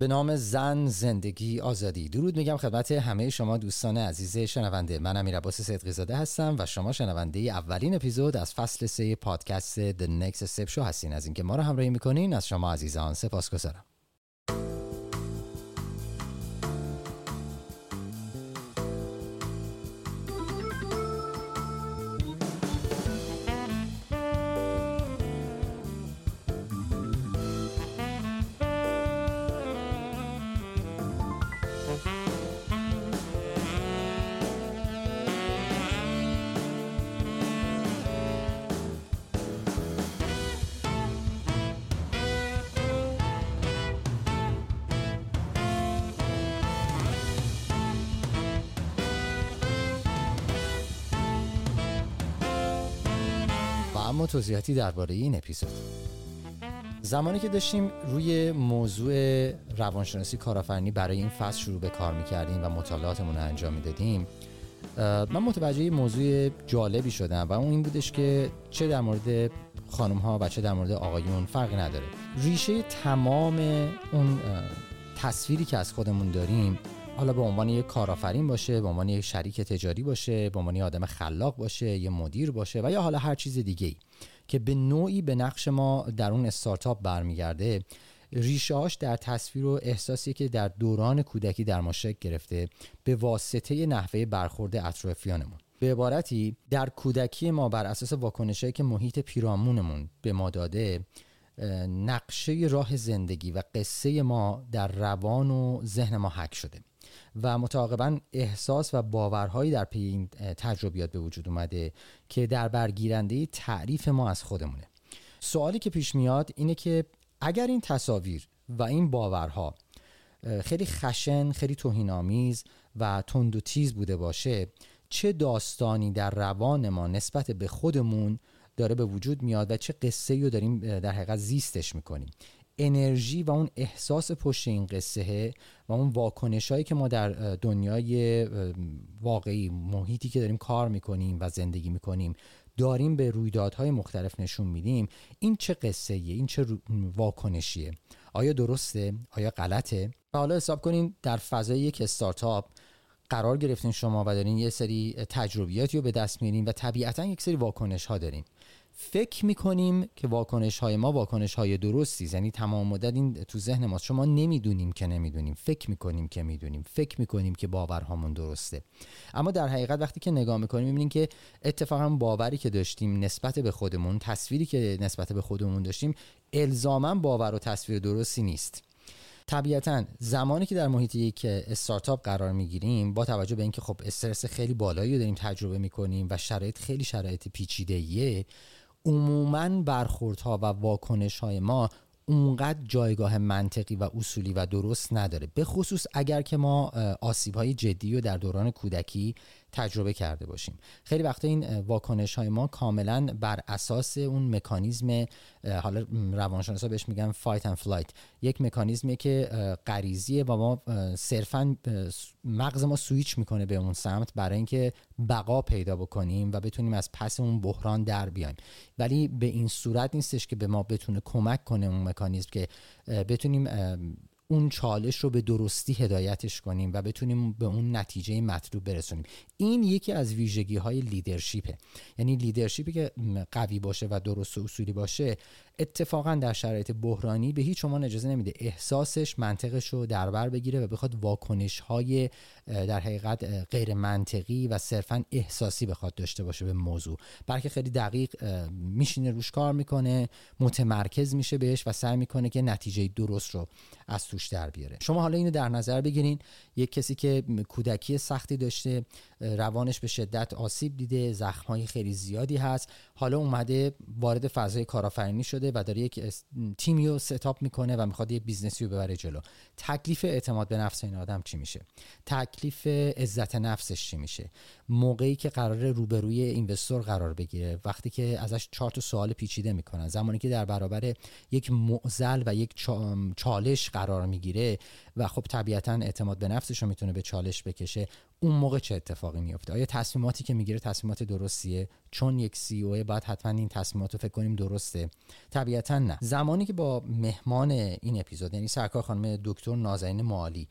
به نام زن زندگی آزادی. درود میگم خدمت همه شما دوستان عزیز شنونده. من امیر عباس صدقی زاده هستم و شما شنونده اولین اپیزود از فصل سه پادکست The Next Step Show هستین. از اینکه ما رو همراهی می‌کنین از شما عزیزان سپاسگزارم. توضیحاتی درباره این اپیزود. زمانی که داشتیم روی موضوع روانشناسی کارآفرینی برای این فصل شروع به کار می‌کردیم و مطالعاتمون رو انجام می‌دادیم من متوجه موضوع جالبی شدم و اون این بودش که چه در مورد خانم ها و چه در مورد آقایون فرقی نداره. ریشه تمام اون تصویری که از خودمون داریم حالا به عنوان یک کارآفرین باشه به عنوان یک شریک تجاری باشه به عنوان آدم خلاق باشه یه مدیر باشه و یا حالا هر چیز دیگه ای که به نوعی به نقش ما در اون استارتاپ برمیگرده ریشهاش در تصویر و احساسی که در دوران کودکی در ما شکل گرفته به واسطه نحوه برخورد اطرافیانمون. به عبارتی در کودکی ما بر اساس واکنشهایی که محیط پیرامونمون به ما داده نقشه راه زندگی و قصه ما در روان و ذهن ما حک شده. و متعاقبا احساس و باورهایی در پی این تجربیات به وجود اومده که در برگیرنده تعریف ما از خودمونه. سوالی که پیش میاد اینه که اگر این تصاویر و این باورها خیلی خشن خیلی توهینآمیز و تند و تیز بوده باشه چه داستانی در روان ما نسبت به خودمون داره به وجود میاد و چه قصه رو داریم در حقیقت زیستش می‌کنیم؟ انرژی و اون احساس پشت این قصه و اون واکنش هایی که ما در دنیای واقعی محیطی که داریم کار می‌کنیم و زندگی می‌کنیم داریم به رویدادهای مختلف نشون میدیم این چه قصه این چه واکنشیه؟ آیا درسته؟ آیا غلطه؟ و حالا حساب کنین در فضای یک استارتاپ قرار گرفتین شما و دارین یه سری تجربیاتی رو به دست میارین و طبیعتا یک سری واکنش ها دارین. فکر می‌کنیم که واکنش های ما واکنش های درستی یعنی تمام مدت این تو ذهن ما شما نمی‌دونیم که نمی‌دونیم. فکر می‌کنیم که می‌دونیم. فکر می‌کنیم که باورهامون درسته. اما در حقیقت وقتی که نگاه می‌کنیم می‌بینیم که اتفاقا باوری که داشتیم نسبت به خودمون تصویری که نسبت به خودمون داشتیم الزاما باور و تصویر درستی نیست. طبیعتا زمانی که در محیط یک استارتاپ قرار می‌گیریم با توجه به اینکه خب استرس خیلی بالایی رو داریم تجربه می‌کنیم و شرایط خیلی شرایط پیچیده عموما برخوردها و واکنش های ما اونقدر جایگاه منطقی و اصولی و درست نداره. به خصوص اگر که ما آسیب های جدی رو در دوران کودکی تجربه کرده باشیم. خیلی وقتا این واکنش های ما کاملا بر اساس اون مکانیزم حالا روانشناسا بهش میگن fight and flight یک مکانیزمی که غریزیه و ما صرفا مغز ما سویچ می‌کنه به اون سمت برای اینکه بقا پیدا بکنیم و بتونیم از پس اون بحران در بیایم. ولی به این صورت نیستش که به ما بتونه کمک کنه اون مکانیزم که بتونیم اون چالش رو به درستی هدایتش کنیم و بتونیم به اون نتیجه مطلوب برسونیم. این یکی از ویژگی های لیدرشیپه. یعنی لیدرشیپی که قوی باشه و درست و اصولی باشه اتفاقا در شرایط بحرانی به هیچ شما اجازه نمیده. احساسش منطقش رو در بر بگیره و بخواد واکنش های در حقیقت غیر منطقی و صرفا احساسی بخواد داشته باشه به موضوع. بلکه خیلی دقیق میشینه روش کار می‌کنه متمرکز میشه بهش و سعی می‌کنه که نتیجه درست رو از توش در بیاره. شما حالا اینو در نظر بگیرین. یک کسی که کودکی سختی داشته روانش به شدت آسیب دیده زخمهای خیلی زیادی هست حالا اومده وارد فضای کارآفرینی شده و داره یک تیمی رو setup می‌کنه و می‌خواد یه business ی رو ببره جلو. تکلیف اعتماد به نفس این آدم چی میشه؟ تکلیف عزت نفسش چی میشه؟ موقعی که قرار روبروی اینوستور قرار بگیره وقتی که ازش چهار تا سوال پیچیده می‌کنن زمانی که در برابر یک معضل و یک چالش قرار می‌گیره و خب طبیعتا اعتماد به نفسش رو می‌تونه به چالش بکشه اون موقع چه اتفاقی میفته آیا تصمیماتی که می‌گیره تصمیمات درستیه؟ چون یک سی او باید حتما این تصمیمات رو فکر کنیم درسته. طبیعتا نه. زمانی که با مهمان این اپیزود یعنی سرکار خانم دکتر نازنین معالی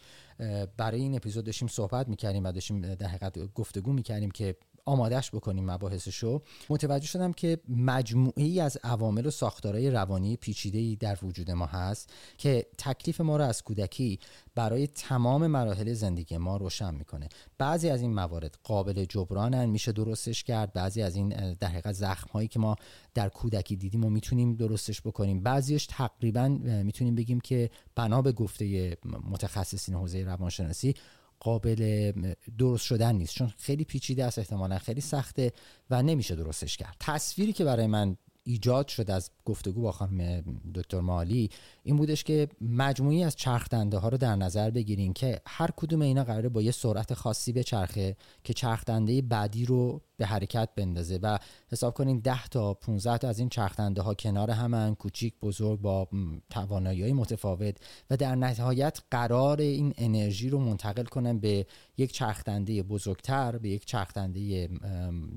برای این اپیزود داشتیم صحبت می‌کردیم و داشتیم در حقیقت گفتگو می‌کردیم که آمادش بکنیم مباحثشو. متوجه شدم که مجموعی از عوامل و ساختارهای روانی پیچیده در وجود ما هست که تکلیف ما رو از کودکی برای تمام مراحل زندگی ما روشن می‌کنه. بعضی از این موارد قابل جبرانن میشه درستش کرد. بعضی از این در حقیقت زخم هایی که ما در کودکی دیدیم و می‌تونیم درستش بکنیم. بعضیش تقریبا می‌تونیم بگیم که بنا به گفته متخصصین حوزه روانشناسی قابل درست شدن نیست. چون خیلی پیچیده است احتمالا خیلی سخته و نمیشه درستش کرد. تصویری که برای من ایجاد شد از گفتگو با خانم دکتر مالی این بودش که مجموعی از چرخ دنده ها رو در نظر بگیریم که هر کدوم اینا قراره با یه سرعت خاصی به چرخه که چرخ دنده بعدی رو به حرکت بندازه و حساب کنین 10 تا 15 تا از این چرخ دنده ها کنار همن کوچیک بزرگ با توانایی متفاوت و در نهایت قرار این انرژی رو منتقل کنن به یک چرخ دنده بزرگتر به یک چرخ دنده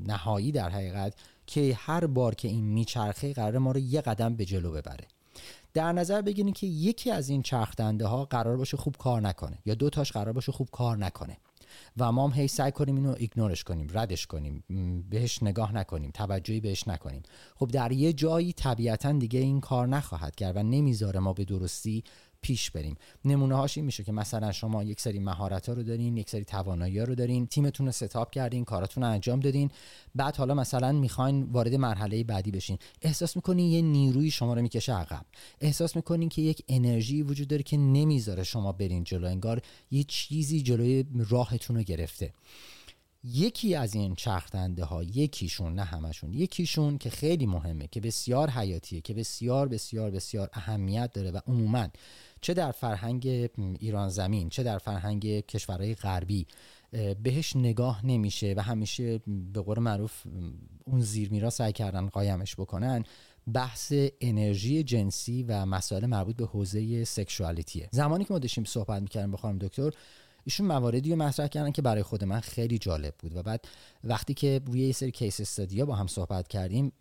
نهایی در حقیقت که هر بار که این میچرخه قرار ما رو یه قدم به جلو ببره. در نظر بگیرید که یکی از این چرخدنده ها قرار باشه خوب کار نکنه یا دو تاش قرار باشه خوب کار نکنه. و ما هم هی سعی کنیم اینو ایگنورش کنیم ردش کنیم بهش نگاه نکنیم توجهی بهش نکنیم. خب در یه جایی طبیعتا دیگه این کار نخواهد کرد و نمی‌ذاره ما به درستی پیش بریم. نمونه هاش این میشه که مثلا شما یک سری مهارت ها رو دارین یک سری توانایی ها رو دارین تیمتون رو ستاپ کردین کاراتون رو انجام دادین بعد حالا مثلا می‌خواین وارد مرحله بعدی بشین. احساس می‌کنین یه نیروی شما رو می‌کشه عقب. احساس می‌کنین که یک انرژی وجود داره که نمی‌ذاره شما برین جلو انگار یه چیزی جلوی راهتون رو گرفته. یکی از این چرخدنده ها یکیشون نه همشون یکیشون که خیلی مهمه که بسیار حیاتیه که بسیار بسیار بسیار اهمیت داره و عموما چه در فرهنگ ایران زمین چه در فرهنگ کشورهای غربی بهش نگاه نمیشه و همیشه به قول معروف اون زیر میرا سعی کردن قایمش بکنن. بحث انرژی جنسی و مسائل مربوط به حوزه سکشوالیتیه. زمانی که ما داشتیم صحبت می‌کردیم بخوام دکتر ایشون مواردی رو مطرح کردن که برای خود من خیلی جالب بود و بعد وقتی که روی یه سری کیس استادیا با هم صحبت کردیم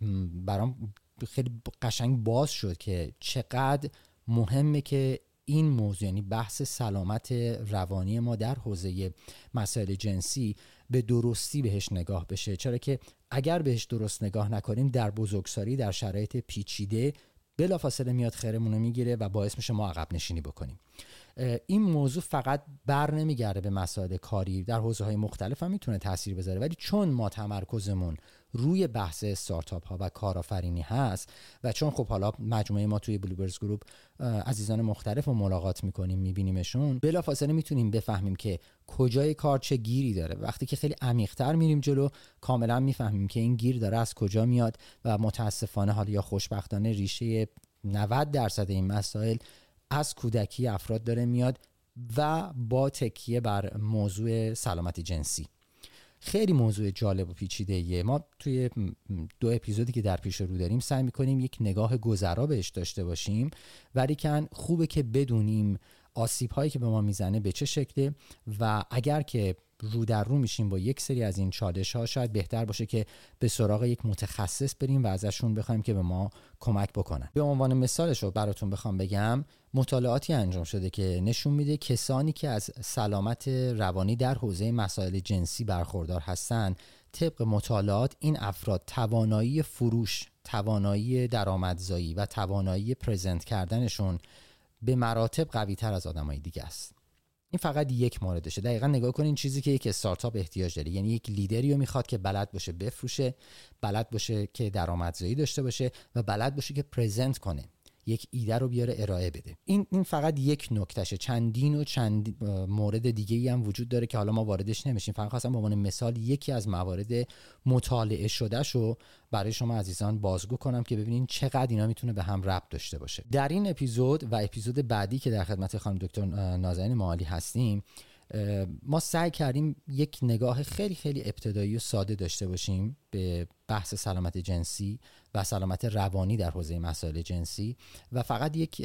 برام خیلی قشنگ باز شد که چقدر مهمه که این موضوع یعنی بحث سلامت روانی ما در حوزه مسائل جنسی به درستی بهش نگاه بشه. چرا که اگر بهش درست نگاه نکنیم در بزرگسالی در شرایط پیچیده بلافاصله میاد خیرمون رو می‌گیره و باعث میشه ما عقب نشینی بکنیم. این موضوع فقط بر نمیگرده به مسائل کاری در حوزه های مختلف هم می‌تونه تاثیر بذاره. ولی چون ما تمرکزمون روی بحث استارتاپ ها و کارآفرینی هست و چون خب حالا مجموعه ما توی بلوبرز گروپ عزیزان مختلف رو ملاقات می‌کنیم میبینیمشون بلافاصله می‌تونیم بفهمیم که کجای کار چه گیری داره. وقتی که خیلی عمیقتر میریم جلو کاملا می‌فهمیم که این گیر داره از کجا میاد و متاسفانه حالا یا خوشبختانه ریشه 90 درصد این مسائل از کودکی افراد داره میاد و با تکیه بر موضوع سلامت جنسی خیلی موضوع جالب و پیچیده ایه. ما توی دو اپیزودی که در پیش رو داریم سعی می‌کنیم یک نگاه گذرا بهش داشته باشیم ولی کن خوبه که بدونیم آسیب هایی که به ما می‌زنه به چه شکله و اگر که رو در رو میشیم با یک سری از این چالش ها شاید بهتر باشه که به سراغ یک متخصص بریم و ازشون بخوایم که به ما کمک بکنن. به عنوان مثالش رو براتون بخوام بگم مطالعاتی انجام شده که نشون میده کسانی که از سلامت روانی در حوزه مسائل جنسی برخوردار هستن طبق مطالعات این افراد توانایی فروش توانایی درآمدزایی و توانایی پرزنت کردنشون به مراتب قوی تر از آدمای دیگه است. این فقط یک موردشه. دقیقا نگاه کنین چیزی که یک استارتاپ احتیاج داره. یعنی یک لیدری رو می‌خواد که بلد باشه بفروشه بلد باشه که درآمدزایی داشته باشه و بلد باشه که پرزنت کنه. یک ایده رو بیاره ارائه بده. این این فقط یک نکتهشه. چندین و چند مورد دیگه ای هم وجود داره که حالا ما واردش نمیشیم. فقط خواستم به عنوان مثال یکی از موارد مطالعه شده شو برای شما عزیزان بازگو کنم که ببینین چقدر اینا می‌تونه به هم ربط داشته باشه. در این اپیزود و اپیزود بعدی که در خدمت خانم دکتر نازنین معالی هستیم ما سعی کردیم یک نگاه خیلی خیلی ابتدایی و ساده داشته باشیم به بحث سلامت جنسی و سلامت روانی در حوزه مسائل جنسی و فقط یک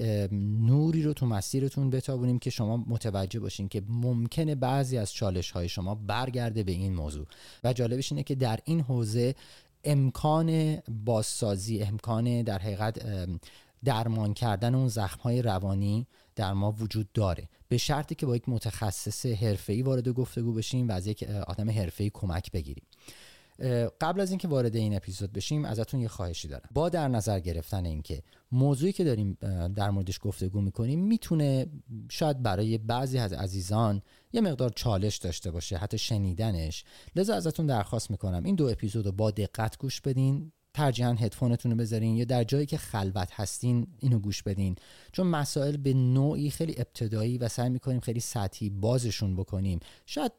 نوری رو تو مسیرتون بتابونیم که شما متوجه باشین که ممکنه بعضی از چالش های شما برگرده به این موضوع. و جالبش اینه که در این حوزه امکان بازسازی امکان در حقیقت درمان کردن اون زخم های روانی در ما وجود داره. به شرطی که با یک متخصص حرفه‌ای وارد گفتگو بشیم و از یک آدم حرفه‌ای کمک بگیریم. قبل از اینکه وارد این اپیزود بشیم ازتون یه خواهشی دارم. با در نظر گرفتن اینکه موضوعی که داریم در موردش گفتگو می‌کنیم می‌تونه شاید برای بعضی از عزیزان یه مقدار چالش داشته باشه حتی شنیدنش. لذا ازتون درخواست می‌کنم این دو اپیزود رو با دقت گوش بدین. ترجیحاً هدفونتون رو بذارین یا در جایی که خلوت هستین اینو گوش بدین. چون مسائل به نوعی خیلی ابتدایی و سعی می‌کنیم خیلی سطحی بازشون بکنیم. شاید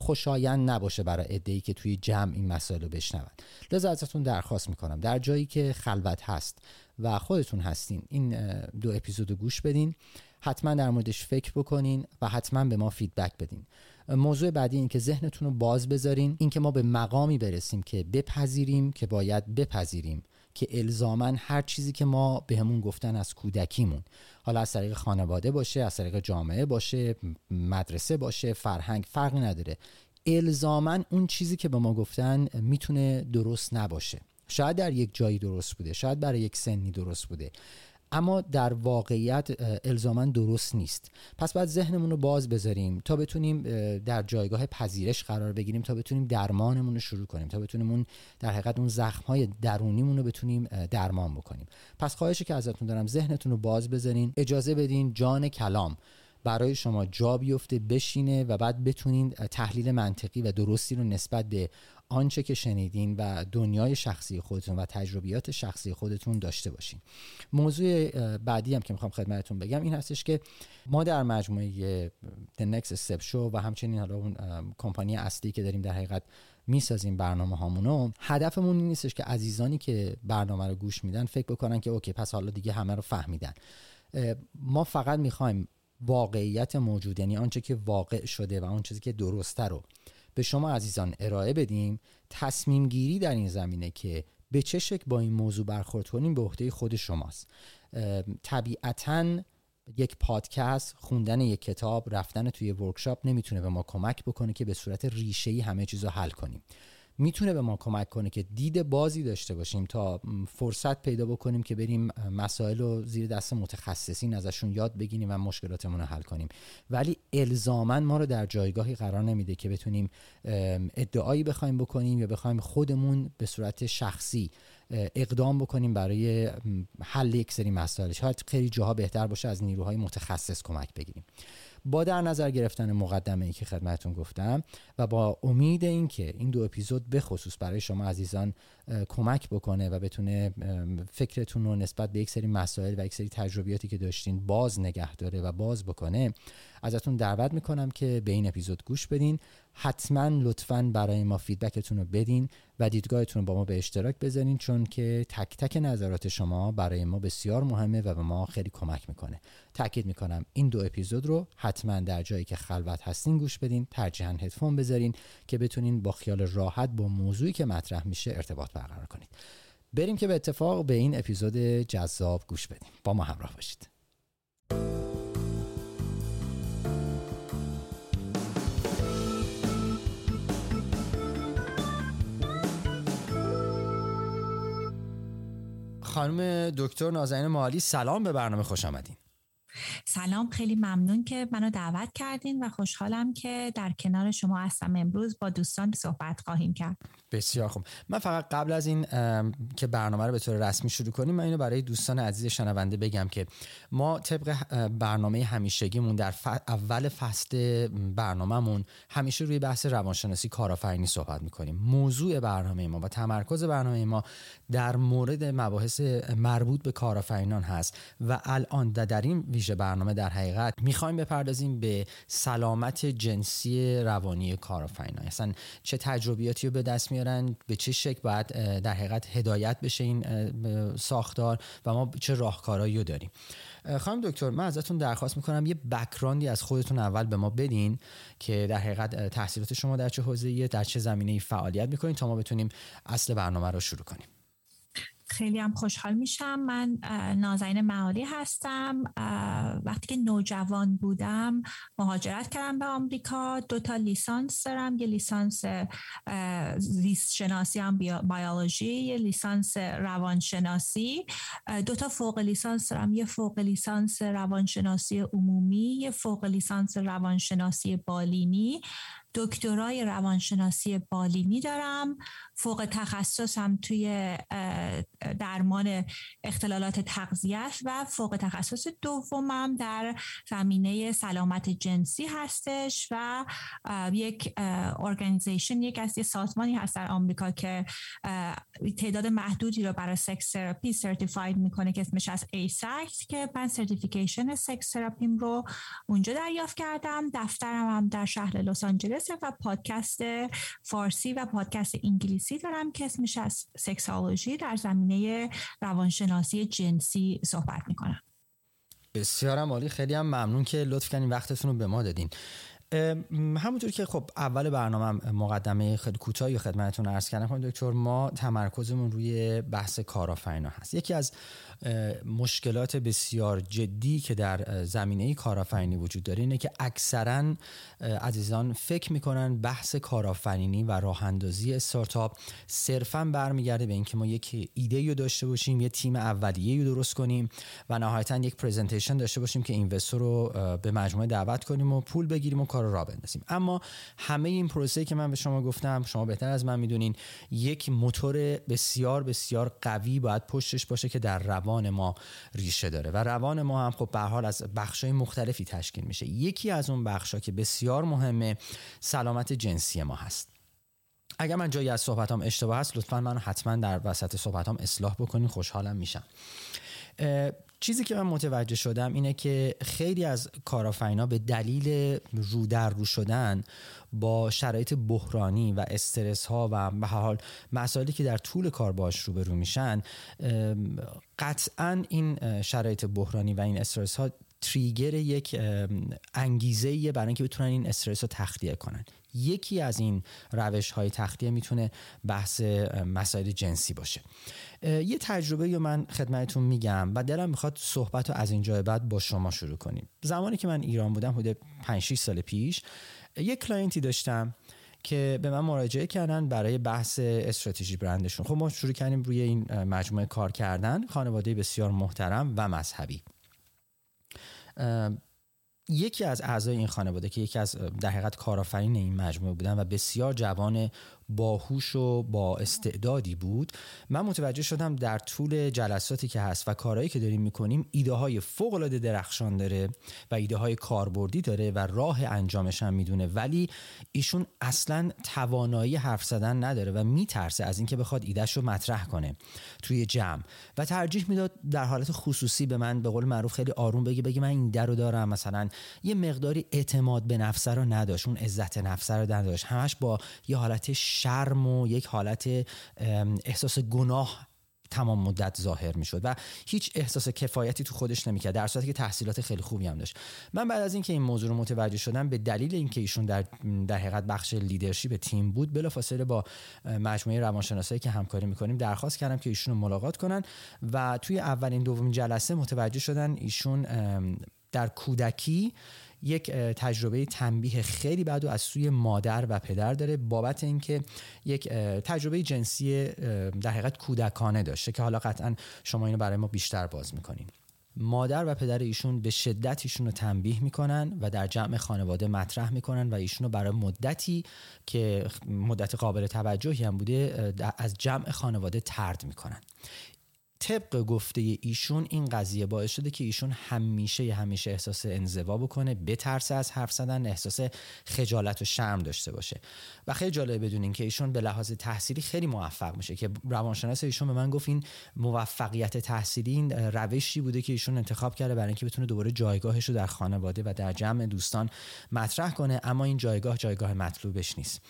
خوشایند نباشه برای ای که توی جمع این مسائل رو بشنون. لذا ازتون درخواست می‌کنم. در جایی که خلوت هست و خودتون هستین این دو اپیزود گوش بدین. حتما در موردش فکر بکنین و حتما به ما فیدبک بدین. موضوع بعدی این که ذهنتون رو باز بذارین اینکه ما به مقامی برسیم که بپذیریم که باید بپذیریم که الزاما هر چیزی که ما بهمون گفتن از کودکیمون. حالا از طریق خانواده باشه از طریق جامعه باشه مدرسه باشه فرهنگ فرقی نداره. الزاما اون چیزی که به ما گفتن می‌تونه درست نباشه. شاید در یک جایی درست بوده شاید برای یک سنی درست بوده. اما در واقعیت الزاما درست نیست. پس باید ذهنمون رو باز بذاریم تا بتونیم در جایگاه پذیرش قرار بگیریم تا بتونیم درمانمون رو شروع کنیم تا بتونیم اون در حقیقت اون زخم های درونیمون رو بتونیم درمان بکنیم. پس خواهشی که ازتون دارم ذهنتون رو باز بذارین. اجازه بدین جان کلام برای شما جا بیفته بشینه و بعد بتونین تحلیل منطقی و درستی رو نسبت به آنچه که شنیدین و دنیای شخصی خودتون و تجربیات شخصی خودتون داشته باشین. موضوع بعدی هم که می‌خوام خدمتتون بگم این هستش که ما در مجموعه The Next Step Show و همچنین حالا اون کمپانی اصلی که داریم در حقیقت می‌سازیم برنامه هامونو هدفمون این نیستش که عزیزانی که برنامه رو گوش میدن فکر بکنن که اوکی پس حالا دیگه همه رو فهمیدن. ما فقط می‌خوایم واقعیت موجود یعنی آنچه که واقع شده و آن چیزی که درسته رو به شما عزیزان ارائه بدیم تصمیم گیری در این زمینه که به چه شکل با این موضوع برخورد کنیم به عهده خود شماست. طبیعتا یک پادکست خوندن یک کتاب رفتن توی ورکشاپ نمی‌تونه به ما کمک بکنه که به صورت ریشه‌ای همه چیز رو حل کنیم. می‌تونه به ما کمک کنه که دید بازی داشته باشیم تا فرصت پیدا بکنیم که بریم مسائل رو زیر دست متخصصین ازشون یاد بگیریم و مشکلاتمون رو حل کنیم. ولی الزاما ما رو در جایگاهی قرار نمیده که بتونیم ادعایی بخوایم بکنیم یا بخوایم خودمون به صورت شخصی اقدام بکنیم برای حل یک سری مسائل. شاید خیلی جاها بهتر باشه از نیروهای متخصص کمک بگیریم. با در نظر گرفتن مقدمه ای که خدمتون گفتم و با امید اینکه این دو اپیزود به خصوص برای شما عزیزان کمک بکنه و بتونه فکرتون رو نسبت به یک سری مسائل و یک سری تجربیاتی که داشتین باز نگه داره و باز بکنه ازتون دعوت می‌کنم که به این اپیزود گوش بدین حتما لطفا برای ما فیدبکتون رو بدین و دیدگاهتون رو با ما به اشتراک بذارین چون که تک تک نظرات شما برای ما بسیار مهمه و به ما خیلی کمک می‌کنه. تاکید می‌کنم این دو اپیزود رو حتما در جایی که خلوت هستین گوش بدین ترجیحاً هدفون بذارین که بتونین با خیال راحت با موضوعی که مطرح میشه ارتباط برقرار کنید. بریم که به اتفاق به این اپیزود جذاب گوش بدیم. با ما همراه باشید. خانم دکتر نازنین مالی سلام به برنامه خوش آمدین. سلام خیلی ممنون که منو دعوت کردین و خوشحالم که در کنار شما هستم. امروز با دوستان صحبت خواهیم کرد. بسیار خوب. من فقط قبل از این که برنامه رو به طور رسمی شروع کنیم من اینو برای دوستان عزیز شنونده بگم که ما طبق برنامه همیشگیمون در اول فصل برنامهمون همیشه روی بحث روانشناسی کارآفرینی صحبت می‌کنیم. موضوع برنامه ما و تمرکز برنامه ما در مورد مباحث مربوط به کارآفرینان هست و الان در این ویژه برنامه در حقیقت. می‌خوایم بپردازیم به سلامت جنسی روانی کارآفرینان اصلا چه تجربیاتی رو به دست میارن به چه شکل باید در حقیقت هدایت بشه این ساختار و ما چه راهکارهایی رو داریم. خانم دکتر من ازتون درخواست می‌کنم یه بکراندی از خودتون اول به ما بدین که در حقیقت تحصیلات شما در چه حوزه‌ای در چه زمینه‌ای فعالیت می‌کنین تا ما بتونیم اصل برنامه رو شروع کنیم. خیلی هم خوشحال میشم. من نازنین معالی هستم. وقتی که نوجوان بودم مهاجرت کردم به آمریکا. دو تا لیسانس دارم. یه لیسانس زیست شناسی هم بیولوژی یه لیسانس روانشناسی. دو تا فوق لیسانس دارم. یه فوق لیسانس روانشناسی عمومی یه فوق لیسانس روانشناسی بالینی. دکترای روانشناسی بالینی دارم فوق تخصصم توی درمان اختلالات تغذیه و فوق تخصص دومم در زمینه سلامت جنسی هستش و یک organization یک از سازمانی هست در آمریکا که تعداد محدودی رو برای sex therapy certified می‌کنه که اسمش از AASECT که من certification sex therapy م رو اونجا دریافت کردم. دفترم هم در شهر لس آنجلس و پادکست فارسی و پادکست انگلیسی دارم که اسمش از سکسالوژی در زمینه روانشناسی جنسی صحبت می‌کنم. بسیارم عالی. خیلی هم ممنون که لطف کردین وقتتون رو به ما دادین. همونطور که خب اول برنامه مقدمه خیلی کوتاهی خدمتتون عرض کردم. دکتر ما تمرکزمون روی بحث کارآفرینا هست. یکی از مشکلات بسیار جدی که در زمینه کارآفرینی وجود داره اینه که اکثرا عزیزان فکر می‌کنن بحث کارآفرینی و راه اندازی استارتاپ صرفا برمیگرده به اینکه ما یک ایده رو داشته باشیم یه تیم اولیه رو درست کنیم و نهایتا یک پرزنتیشن داشته باشیم که اینوستر رو به مجموعه دعوت کنیم و پول بگیریم و کار رو را بندازیم. اما همه این پروسه که من به شما گفتم شما بهتر از من می‌دونین یک موتور بسیار بسیار قوی باید پشتش باشه که در روان ما ریشه داره. و روان ما هم خب به حال از بخشای مختلفی تشکیل میشه. یکی از اون بخشا که بسیار مهمه سلامت جنسی ما هست. اگر من جایی از صحبتام اشتباه هست لطفا من حتما در وسط صحبتام اصلاح بکنین خوشحالم میشم. چیزی که من متوجه شدم اینه که خیلی از کارآفرینا به دلیل رو در رو شدن با شرایط بحرانی و استرس ها و به حال مسائلی که در طول کار باش روبرو میشن قطعا این شرایط بحرانی و این استرس ها تریگر یک انگیزه برای اینکه بتونن این استرس رو تخلیه کنن. یکی از این روش های تخلیه می‌تونه بحث مسائل جنسی باشه. یه تجربه رو من خدمتتون میگم و دلم می‌خواد صحبت رو از اینجا بعد با شما شروع کنیم. زمانی که من ایران بودم حدود 5 6 سال پیش یه client ی داشتم که به من مراجعه کردن برای بحث استراتژی برندشون. خب ما شروع کردیم روی این مجموعه کار کردن. خانواده بسیار محترم و مذهبی. یکی از اعضای این خانواده که یکی از در حقیقت کارآفرین این مجموعه بودن و بسیار جوان باهوش و با استعدادی بود. من متوجه شدم در طول جلساتی که هست و کارهایی که داریم می‌کنیم ایده های فوق العاده درخشان داره و ایده های کاربردی داره و راه انجامش هم می‌دونه. ولی ایشون اصلا توانایی حرف زدن نداره و میترسه از اینکه بخواد ایدهش رو مطرح کنه توی جمع. و ترجیح می‌داد در حالت خصوصی به من به قول معروف خیلی آروم بگی بگی من این در دارم مثلا یه مقداری اعتماد به نفس رو نداشت اون عزت نفس رو نداشت. همش با یه حالت شرم و یک حالت احساس گناه تمام مدت ظاهر می‌شد و هیچ احساس کفایتی تو خودش نمی‌کرد در صورتی که تحصیلات خیلی خوبی هم داشت. من بعد از اینکه این موضوع رو متوجه شدم به دلیل اینکه ایشون در در حقیقت بخش لیدرشپ تیم بود بلافاصله با مجموعه روانشناسایی که همکاری می‌کنیم درخواست کردم که ایشون رو ملاقات کنن و توی اولین دومین جلسه متوجه شدن ایشون در کودکی یک تجربه تنبیه خیلی بد و از سوی مادر و پدر داره بابت اینکه یک تجربه جنسی در حقیقت کودکانه داشته که حالا قطعا شما اینو برای ما بیشتر باز می‌کنیم مادر و پدر ایشون به شدت ایشون رو تنبیه می‌کنن و در جمع خانواده مطرح می‌کنن و ایشون رو برای مدتی که مدت قابل توجهی هم بوده از جمع خانواده ترد می‌کنن. طبق گفته ایشون این قضیه باعث شده که ایشون همیشه همیشه احساس انزوا بکنه بترسه از حرف زدن احساس خجالت و شرم داشته باشه. و خیلی جالب بدونین که ایشون به لحاظ تحصیلی خیلی موفق میشه که روانشناس ایشون به من گفت این موفقیت تحصیلی این روشی بوده که ایشون انتخاب کرده برای اینکه بتونه دوباره جایگاهش رو در خانواده و در جمع دوستان مطرح کنه اما این جایگاه جایگاه مطلوبش نیست.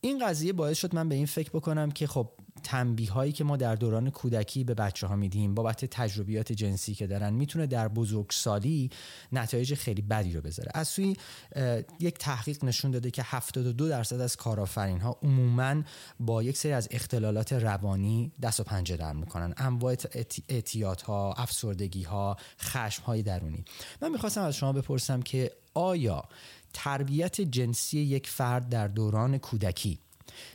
این قضیه باعث شد من به این فکر بکنم که خب تنبیه هایی که ما در دوران کودکی به بچه ها میدیم بابت تجربیات جنسی که دارن می‌تونه در بزرگسالی نتایج خیلی بدی رو بذاره. از سوی یک تحقیق نشون داده که 72 درصد از کارآفرین ها عموما با یک سری از اختلالات روانی دست و پنجه در می‌کنن. انواع اعتیاد ها افسردگی ها خشم های درونی. من می‌خواستم از شما بپرسم که آیا تربیت جنسی یک فرد در دوران کودکی.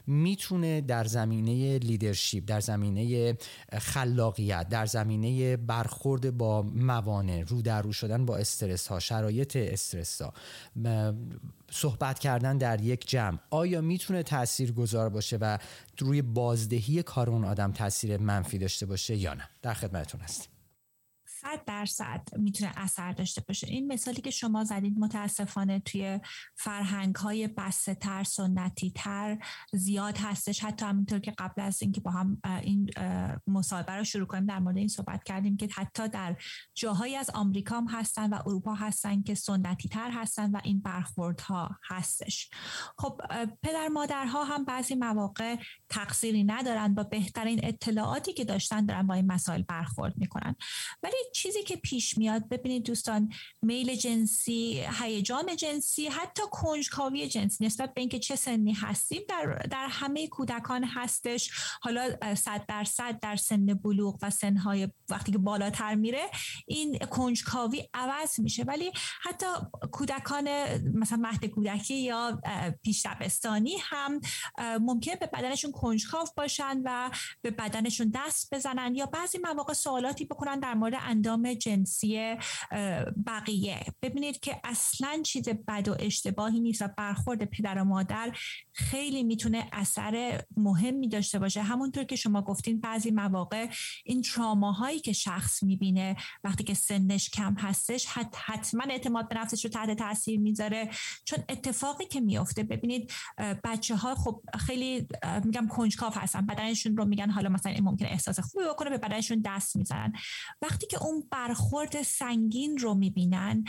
می‌تونه در زمینه لیدرشپ در زمینه خلاقیت در زمینه برخورد با موانع رو در رو شدن با استرس ها شرایط استرس ها صحبت کردن در یک جمع. آیا می‌تونه تأثیر گذار باشه و روی بازدهی کار اون آدم تاثیر منفی داشته باشه یا نه؟ در خدمتتون هستیم. صد درصد می‌تونه اثر داشته باشه؟ این مثالی که شما زدید متاسفانه توی فرهنگ های بسته تر سنتی تر زیاد هستش. حتی همینطور که قبل از اینکه با هم این مصاحبه رو شروع کنیم در مورد این صحبت کردیم که حتی در جاهایی از آمریکا هم هستن و اروپا هستن که سنتی تر هستن و این برخوردها هستش. خب پدر مادرها هم بعضی مواقع تقصیری ندارن با بهترین اطلاعاتی که داشتن دارن با این مسائل برخورد می‌کنن. ولی چیزی که پیش میاد ببینید دوستان میل جنسی هیجان جنسی حتی کنجکاوی جنسی. نسبت به اینکه چه سنی هستیم در, در همه کودکان هستش. حالا صد درصد در سن بلوغ و سنهای وقتی که بالاتر میره این کنجکاوی عوض میشه. ولی حتی کودکان مثلا مهد کودکی یا پیش هم ممکنه به بدنشون کنجکاو باشن و به بدنشون دست بزنن یا بعضی مواقع سوالاتی بکنن در مورد اندام جنسی بقیه. ببینید که اصلا چیز بد و اشتباهی نیست و برخورد پدر و مادر خیلی می‌تونه اثر مهمی داشته باشه. همونطور که شما گفتین بعضی مواقع این تراماهایی که شخص می‌بینه وقتی که سنش کم هستش حتما اعتماد به نفسش رو تحت تاثیر می‌ذاره. چون اتفاقی که میفته ببینید بچه ها خب خیلی میگم کنجکاف هستن. بدنشون رو میگن حالا مثلا این ممکنه احساس خوبی بکنه به بدنشون دست می‌زنن. وقتی که اون برخورد سنگین رو می‌بینن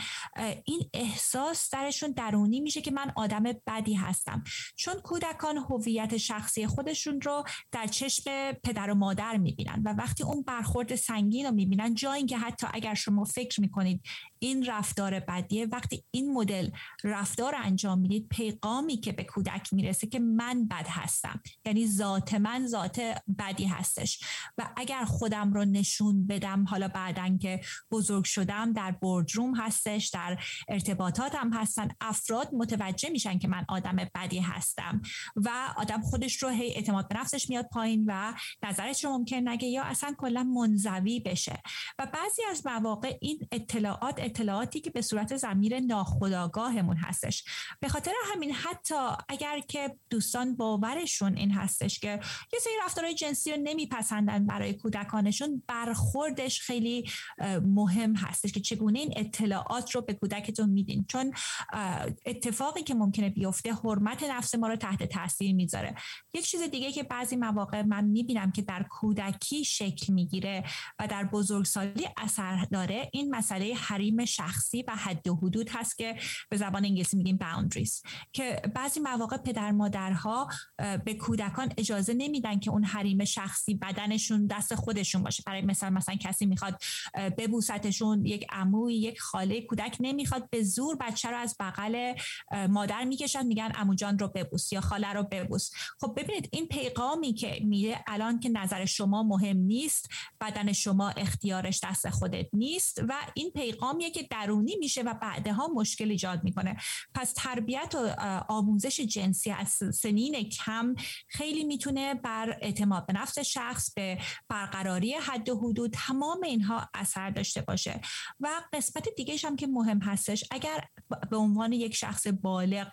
این احساس درشون درونی میشه که من آدم بدی هستم. چون کودکان هویت شخصی خودشون رو در چشم پدر و مادر می‌بینن و وقتی اون برخورد سنگین رو می‌بینن جا اینکه حتی اگر شما فکر می‌کنید این رفتار بدیه وقتی این مدل رفتار انجام می‌دید پیغامی که به کودک می‌رسه که من بد هستم یعنی ذات من ذات بدی هستش. و اگر خودم رو نشون بدم حالا بعدا که بزرگ شدم در بردروم هستش در ارتباطاتم هستن. افراد متوجه میشن که من آدم بدی هستم و آدم خودش رو هی اعتماد به نفسش میاد پایین و نظرش رو ممکن نگه یا اصلا کلا منزوی بشه. و بعضی از مواقع این اطلاعات اطلاعاتی که به صورت زمیر ناخودآگاهمون هستش. به خاطر همین حتی اگر که دوستان باورشون این هستش که یه سری رفتارهای جنسی رو نمیپسندن برای کودکانشون برخوردش خیلی مهم هستش که چگونه این اطلاعات رو به کودکتون میدین. چون اتفاقی که ممکنه بیفته حرمت نفس ما رو تحت تاثیر می‌ذاره. یک چیز دیگه که بعضی مواقع من می‌بینم که در کودکی شکل می‌گیره و در بزرگسالی اثر داره این مسئله حریم شخصی و حد و حدود هست که به زبان انگلیسی میگیم boundaries. که بعضی مواقع پدر مادرها به کودکان اجازه نمیدن که اون حریم شخصی بدنشون دست خودشون باشه. برای مثال مثلا کسی می‌خواد ببوستشون یک عموی یک خاله کودک نمی‌خواد به زور بچه رو از بغل مادر می‌کشن میگن عمو جان رو ببوس یا خاله رو ببوس. خب ببینید این پیغامی که میره الان که نظر شما مهم نیست بدن شما اختیارش دست خودت نیست و این پیغامیه که درونی میشه و بعدها مشکل ایجاد می‌کنه. پس تربیت و آموزش جنسی از سنین کم خیلی می‌تونه بر اعتماد به نفس شخص به برقراری حد و حدود تمام اینها اثر داشته باشه. و قسمت دیگه هم که مهم هستش اگر به عنوان یک شخص بالغ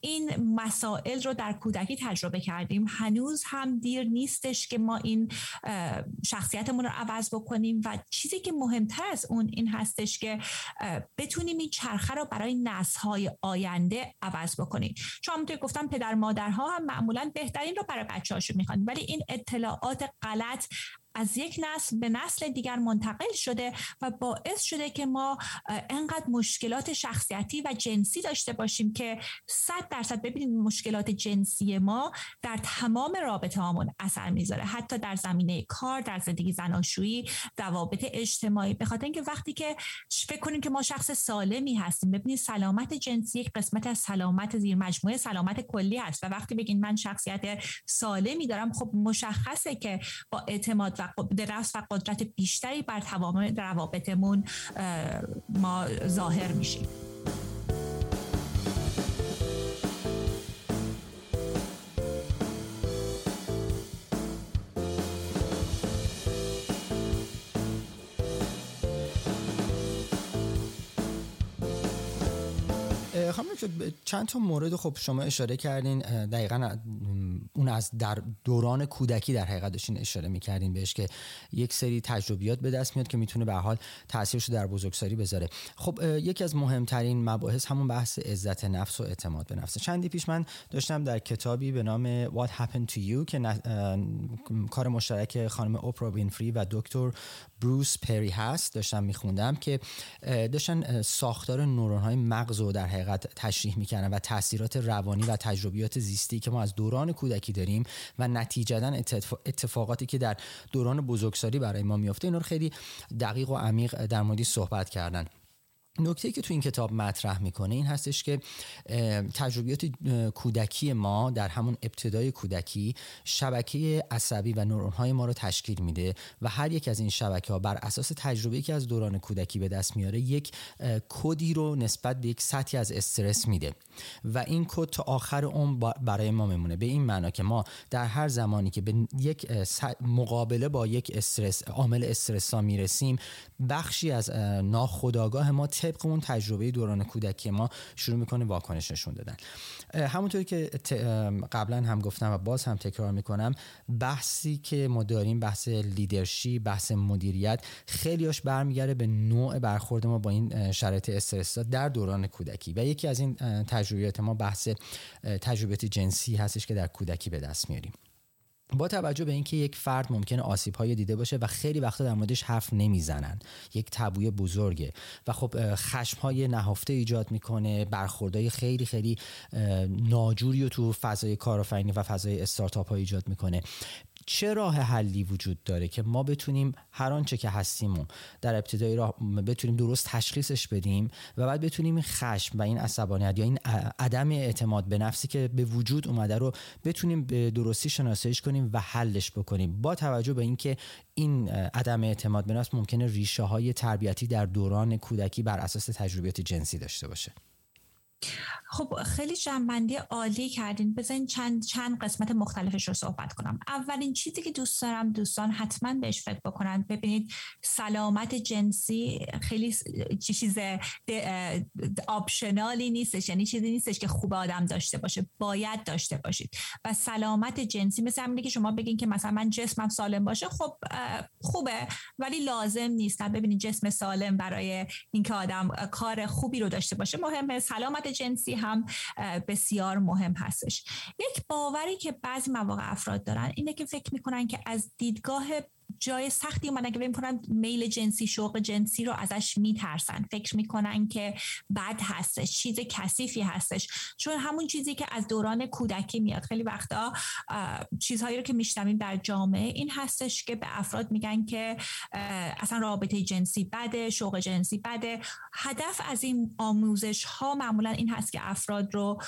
این مسائل رو در کودکی تجربه کردیم. هنوز هم دیر نیستش که ما این شخصیتمون رو عوض بکنیم و چیزی که مهمتر از اون این هستش که بتونیم این چرخه رو برای نسل‌های آینده عوض بکنیم. چون همونطور گفتم پدر مادرها هم معمولا بهترین رو برای بچه هاشون می‌خوان ولی این اطلاعات غلط از یک نسل به نسل دیگر منتقل شده و باعث شده که ما انقدر مشکلات شخصیتی و جنسی داشته باشیم که صد درصد ببینید مشکلات جنسی ما در تمام رابطه هامون اثر می‌ذاره. حتی در زمینه کار در زندگی زناشویی روابط اجتماعی. به خاطر اینکه وقتی که فکر کنیم که ما شخص سالمی هستیم ببینید سلامت جنسی یک قسمت از سلامت زیر مجموعه سلامت کلی هست. و وقتی بگین من شخصیت سالمی دارم خب مشخصه که با اعتماد و درست و قدرت بیشتری بر تمام روابطمون ما ظاهر میشیم. چند تا مورد خب شما اشاره کردین دقیقا اون از در دوران کودکی در حقیقت داشتین اشاره می‌کردین بهش که یک سری تجربیات به دست میاد که می‌تونه به حال تاثیرش در بزرگسالی بذاره. خب یکی از مهمترین مباحث همون بحث عزت نفس و اعتماد به نفس. چندی پیش من داشتم در کتابی به نام What Happened to You که کار مشترک خانم اوپرا وینفری و دکتر بروس پری هست داشتم میخوندم که داشتن ساختار نورون های مغز رو در حقیقت تشریح می‌کنن و تاثیرات روانی و تجربیات زیستی که ما از دوران کودکی داریم و نتیجتا اتفاقاتی که در دوران بزرگسالی برای ما میفته اینا رو خیلی دقیق و عمیق در موردی صحبت کردن. نکته که تو این کتاب مطرح می‌کنه این هستش که تجربیات کودکی ما در همون ابتدای کودکی شبکه عصبی و نورون های ما رو تشکیل میده و هر یک از این شبکه ها بر اساس تجربه که از دوران کودکی به دست میاره یک کدی رو نسبت به یک سطحی از استرس میده و این کد تا آخر عمر برای ما میمونه. به این معنا که ما در هر زمانی که به یک مقابله با یک استرس عامل استرسا می‌رسیم بخشی از ناخودآگاه ما طبق اون تجربه دوران کودکی ما شروع می‌کنه واکنش نشون دادن. همونطوری که قبلا هم گفتم و باز هم تکرار می‌کنم بحثی که ما داریم بحث لیدرشی بحث مدیریت خیلیاش برمیگرده به نوع برخورد ما با این شرایط استرس در دوران کودکی. و یکی از این تجربیات ما بحث تجربیات جنسی هستش که در کودکی به دست میاریم. با توجه به اینکه یک فرد ممکنه آسیب های دیده باشه و خیلی وقتا در موردش حرف نمی‌زنن. یک تبوی بزرگه. و خب خشم های نهفته ایجاد می‌کنه برخوردهای خیلی خیلی ناجوری رو تو فضای کارآفرینی و فضای استارتاپ ها ایجاد می‌کنه. چه راه حلی وجود داره که ما بتونیم هر آنچه که هستیم و در ابتدای راه بتونیم درست تشخیصش بدیم و بعد بتونیم این خشم و این عصبانیت یا این عدم اعتماد به نفسی که به وجود اومده رو بتونیم به درستی شناساییش کنیم و حلش بکنیم. با توجه به اینکه این عدم اعتماد به نفس ممکنه ریشه های تربیتی در دوران کودکی بر اساس تجربیات جنسی داشته باشه. خب خیلی جنبندی عالی کردین. بزنین چند چند قسمت مختلفش رو صحبت کنم. اولین چیزی که دوست دارم دوستان حتما بهش فکر بکنن. ببینید سلامت جنسی خیلی چیز آپشنالی نیستش. یعنی چیزی نیستش که خوب آدم داشته باشه. باید داشته باشید. و سلامت جنسی مثل همینه که شما بگین که مثلا من جسمم سالم باشه خب خوبه. ولی لازم نیست. ببینید جسم سالم برای اینکه آدم کار خوبی رو داشته باشه. مهمه. سلامت جنسی هم بسیار مهم هستش. یک باوری که بعضی مواقع افراد دارن اینه که فکر می‌کنن که از دیدگاه جای سختی اومدن که کنن میل جنسی شوق جنسی رو ازش میترسن. فکر می‌کنن که بد هستش چیز کثیفی هستش. چون همون چیزی که از دوران کودکی میاد. خیلی وقتا چیزهایی رو که میشنویم در جامعه این هستش که به افراد میگن که اصلا رابطه جنسی بده شوق جنسی بده. هدف از این آموزش ها معمولا این هست که افراد رو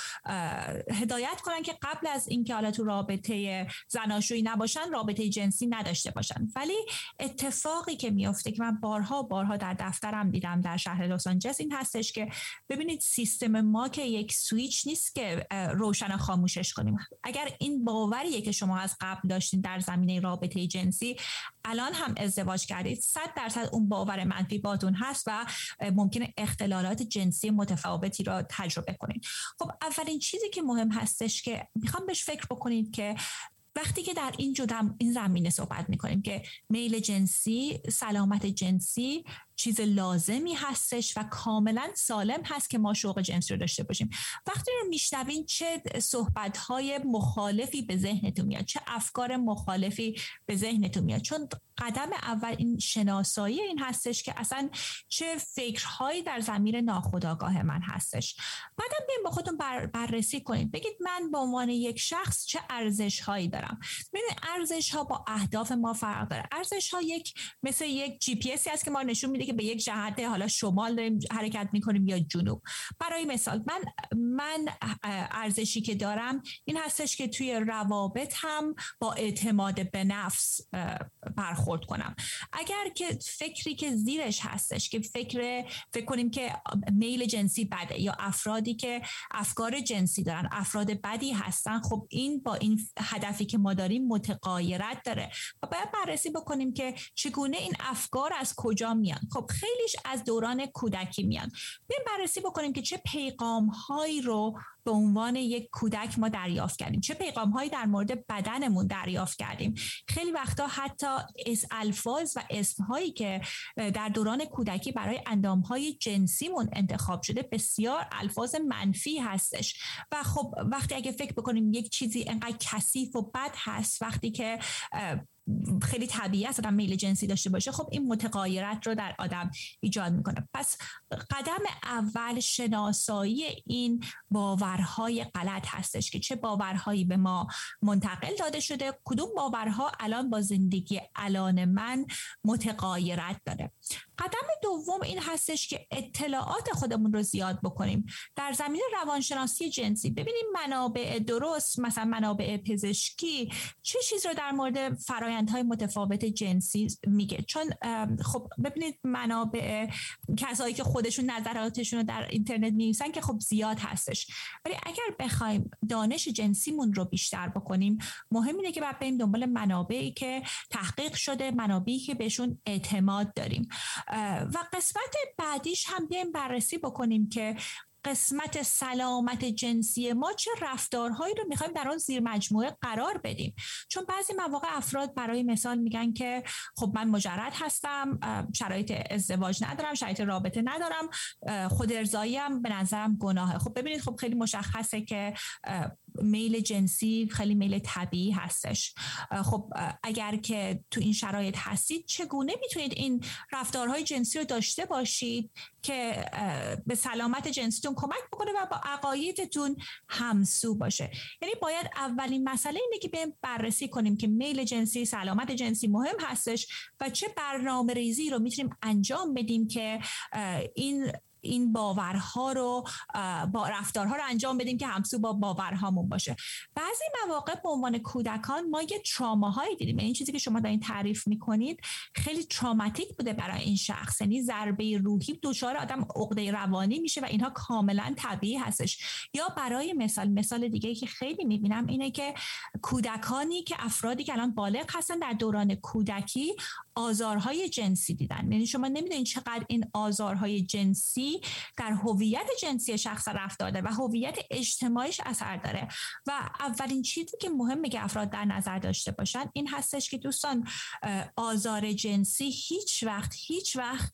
هدایت کنن که قبل از اینکه حالا تو رابطه زناشویی نباشن رابطه جنسی نداشته باشن. ولی اتفاقی که میفته که من بارها بارها در دفترم دیدم در شهر لس آنجلس این هستش که ببینید سیستم ما که یک سویچ نیست که روشن خاموشش کنیم. اگر این باوریه که شما از قبل داشتین در زمینه رابطه جنسی الان هم ازدواج کردید صد درصد اون باور منفی باتون هست و ممکنه اختلالات جنسی متفاوتی را تجربه کنید خب اولین چیزی که مهم هستش که می‌خوام بهش فکر بکنید که وقتی که در این این زمینه صحبت می‌کنیم که میل جنسی سلامت جنسی چیز لازمی هستش و کاملا سالم هست که ما شوق جنسی رو داشته باشیم. وقتی رو میشنوین چه صحبت های مخالفی به ذهنتون میاد چه افکار مخالفی به ذهنتون میاد؟ چون قدم اول این شناسایی این هستش که اصلا چه فکرهایی در زمین ناخودآگاه من هستش. بعدم بیاین با خودتون بر بررسی کنید. بگید من به عنوان یک شخص چه ارزش هایی دارم؟ ببینید ارزش ها با اهداف ما فرق داره. ارزش ها یک مثل یک جی پی هست که ما نشون میده که به یک جهت حالا شمال داریم حرکت می‌کنیم یا جنوب. برای مثال من من ارزشی که دارم این هستش که توی روابط هم با اعتماد به نفس برخورد کنم. اگر که فکری که زیرش هستش که فکر فکر کنیم که میل جنسی بده یا افرادی که افکار جنسی دارن افراد بدی هستن خب این با این هدفی که ما داریم متقایرت داره. و باید بررسی بکنیم که چگونه این افکار از کجا میان. خب خیلیش از دوران کودکی میان. بیایم بررسی بکنیم که چه پیغام هایی رو به عنوان یک کودک ما دریافت کردیم. چه پیغام هایی در مورد بدنمون دریافت کردیم؟ خیلی وقتا حتی از الفاظ و اسم هایی که در دوران کودکی برای اندام های جنسیمون انتخاب شده بسیار الفاظ منفی هستش. و خب وقتی اگه فکر بکنیم یک چیزی انقدر کثیف و بد هست وقتی که خیلی طبیعی است آدم میل جنسی داشته باشه خب این متقایرت رو در آدم ایجاد می‌کنه. پس قدم اول شناسایی این باورهای غلط هستش که چه باورهایی به ما منتقل داده شده کدوم باورها الان با زندگی الان من متقایرت داره. قدم دوم این هستش که اطلاعات خودمون رو زیاد بکنیم. در زمین روانشناسی جنسی ببینیم منابع درست مثلا منابع پزشکی چه چیز رو در مورد فرایندهای متفاوت جنسی میگه. چون خب ببینید منابع کسایی که خودشون نظراتشون رو در اینترنت می‌نویسن که خب زیاد هستش. ولی اگر بخوایم دانش جنسیمون رو بیشتر بکنیم مهم اینه که بعد بریم دنبال منابعی که تحقیق شده منابعی که بهشون اعتماد داریم. و قسمت بعدیش هم بیایم بررسی بکنیم که قسمت سلامت جنسی ما چه رفتارهایی رو می‌خوایم در اون زیر مجموعه قرار بدیم؟ چون بعضی مواقع افراد برای مثال میگن که خب من مجرد هستم شرایط ازدواج ندارم شرایط رابطه ندارم خود ارزاییم به نظرم گناهه. خب ببینید خب خیلی مشخصه که میل جنسی خیلی میل طبیعی هستش. خب اگر که تو این شرایط هستید چگونه می‌تونید این رفتارهای جنسی رو داشته باشید؟ که به سلامت جنسیتون کمک بکنه و با عقایدتون همسو باشه. یعنی باید اولین مسئله اینه که بریم بررسی کنیم که میل جنسی سلامت جنسی مهم هستش و چه برنامه ریزی رو می‌تونیم انجام بدیم که این این باورها رو با رفتارها رو انجام بدیم که همسو با باورهامون باشه. بعضی مواقع به عنوان کودکان ما یه تراماهایی دیدیم. یعنی این چیزی که شما دارین تعریف می‌کنید خیلی تراماتیک بوده برای این شخص. یعنی ضربه روحی دچار آدم عقده روانی میشه و اینها کاملا طبیعی هستش. یا برای مثال مثال دیگه که خیلی می‌بینم اینه که کودکانی که افرادی که الان بالغ هستن در دوران کودکی آزارهای جنسی دیدن. یعنی شما نمی‌دونید چقدر این آزارهای جنسی در هویت جنسی شخص رفتار داره و هویت اجتماعیش اثر داره. و اولین چیزی که مهمه که افراد در نظر داشته باشن این هستش که دوستان آزار جنسی هیچ وقت هیچ وقت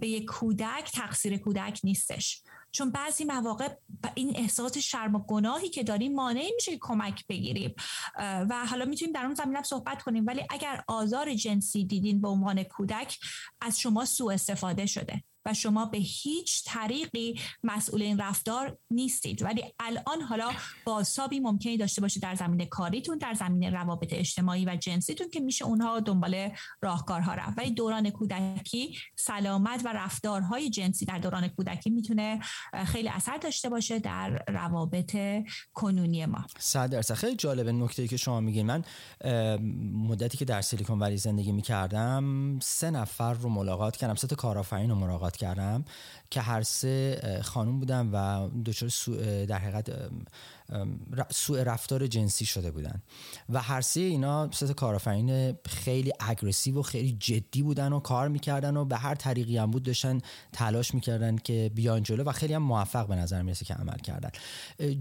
به یک کودک تقصیر کودک نیستش. چون بعضی مواقع این احساس شرم و گناهی که داریم مانع میشه کمک بگیریم. و حالا می‌تونیم در اون زمینه صحبت کنیم. ولی اگر آزار جنسی دیدین به عنوان کودک از شما سوء استفاده شده. و شما به هیچ طریقی مسئول این رفتار نیستید. ولی الان حالا بازتابی ممکنی داشته باشید در زمینه کاریتون در زمینه روابط اجتماعی و جنسیتون که میشه اونها دنبال راهکارها رفت. ولی دوران کودکی سلامت و رفتارهای جنسی در دوران کودکی می‌تونه خیلی اثر داشته باشه در روابط کنونی ما. صد درصد. خیلی جالبه. نکته که شما میگین. من مدتی که در سیلیکون ولی زندگی می‌کردم سه نفر رو ملاقات کردم. سه تا کارآفرین رو ملاقات کردم که هر سه خانوم بودن و دچار در حقیقت سوء رفتار جنسی شده بودن. و هر سه اینا سه کارآفرین خیلی اگریسیو و خیلی جدی بودن و کار می‌کردن و به هر طریقی هم بود داشتن تلاش می‌کردن که بیان جلو و خیلی هم موفق به نظر می‌رسه که عمل کردن.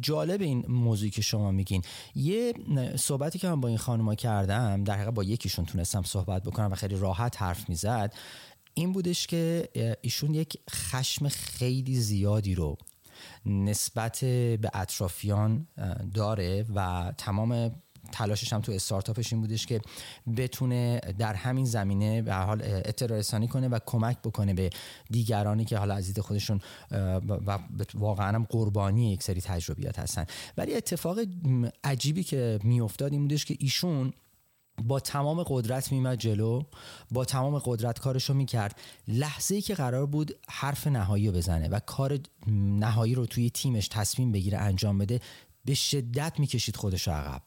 جالب این موضوعی که شما میگین. یه صحبتی که من با این خانوما کردم در حقیقت با یکیشون تونستم صحبت بکنم و خیلی راحت حرف می‌زد. این بودش که ایشون یک خشم خیلی زیادی رو نسبت به اطرافیان داره و تمام تلاشش هم تو استارتاپش این بودش که بتونه در همین زمینه به حال اطلاع کنه و کمک بکنه به دیگرانی که حالا از خودشون و واقعا هم قربانی یک سری تجربیات هستن. ولی اتفاق عجیبی که میافتاد این بودش که ایشون با تمام قدرت میمد جلو با تمام قدرت کارشو می‌کرد. لحظه ای که قرار بود حرف نهایی رو بزنه و کار نهایی رو توی تیمش تصمیم بگیره انجام بده به شدت می‌کشید خودش عقب.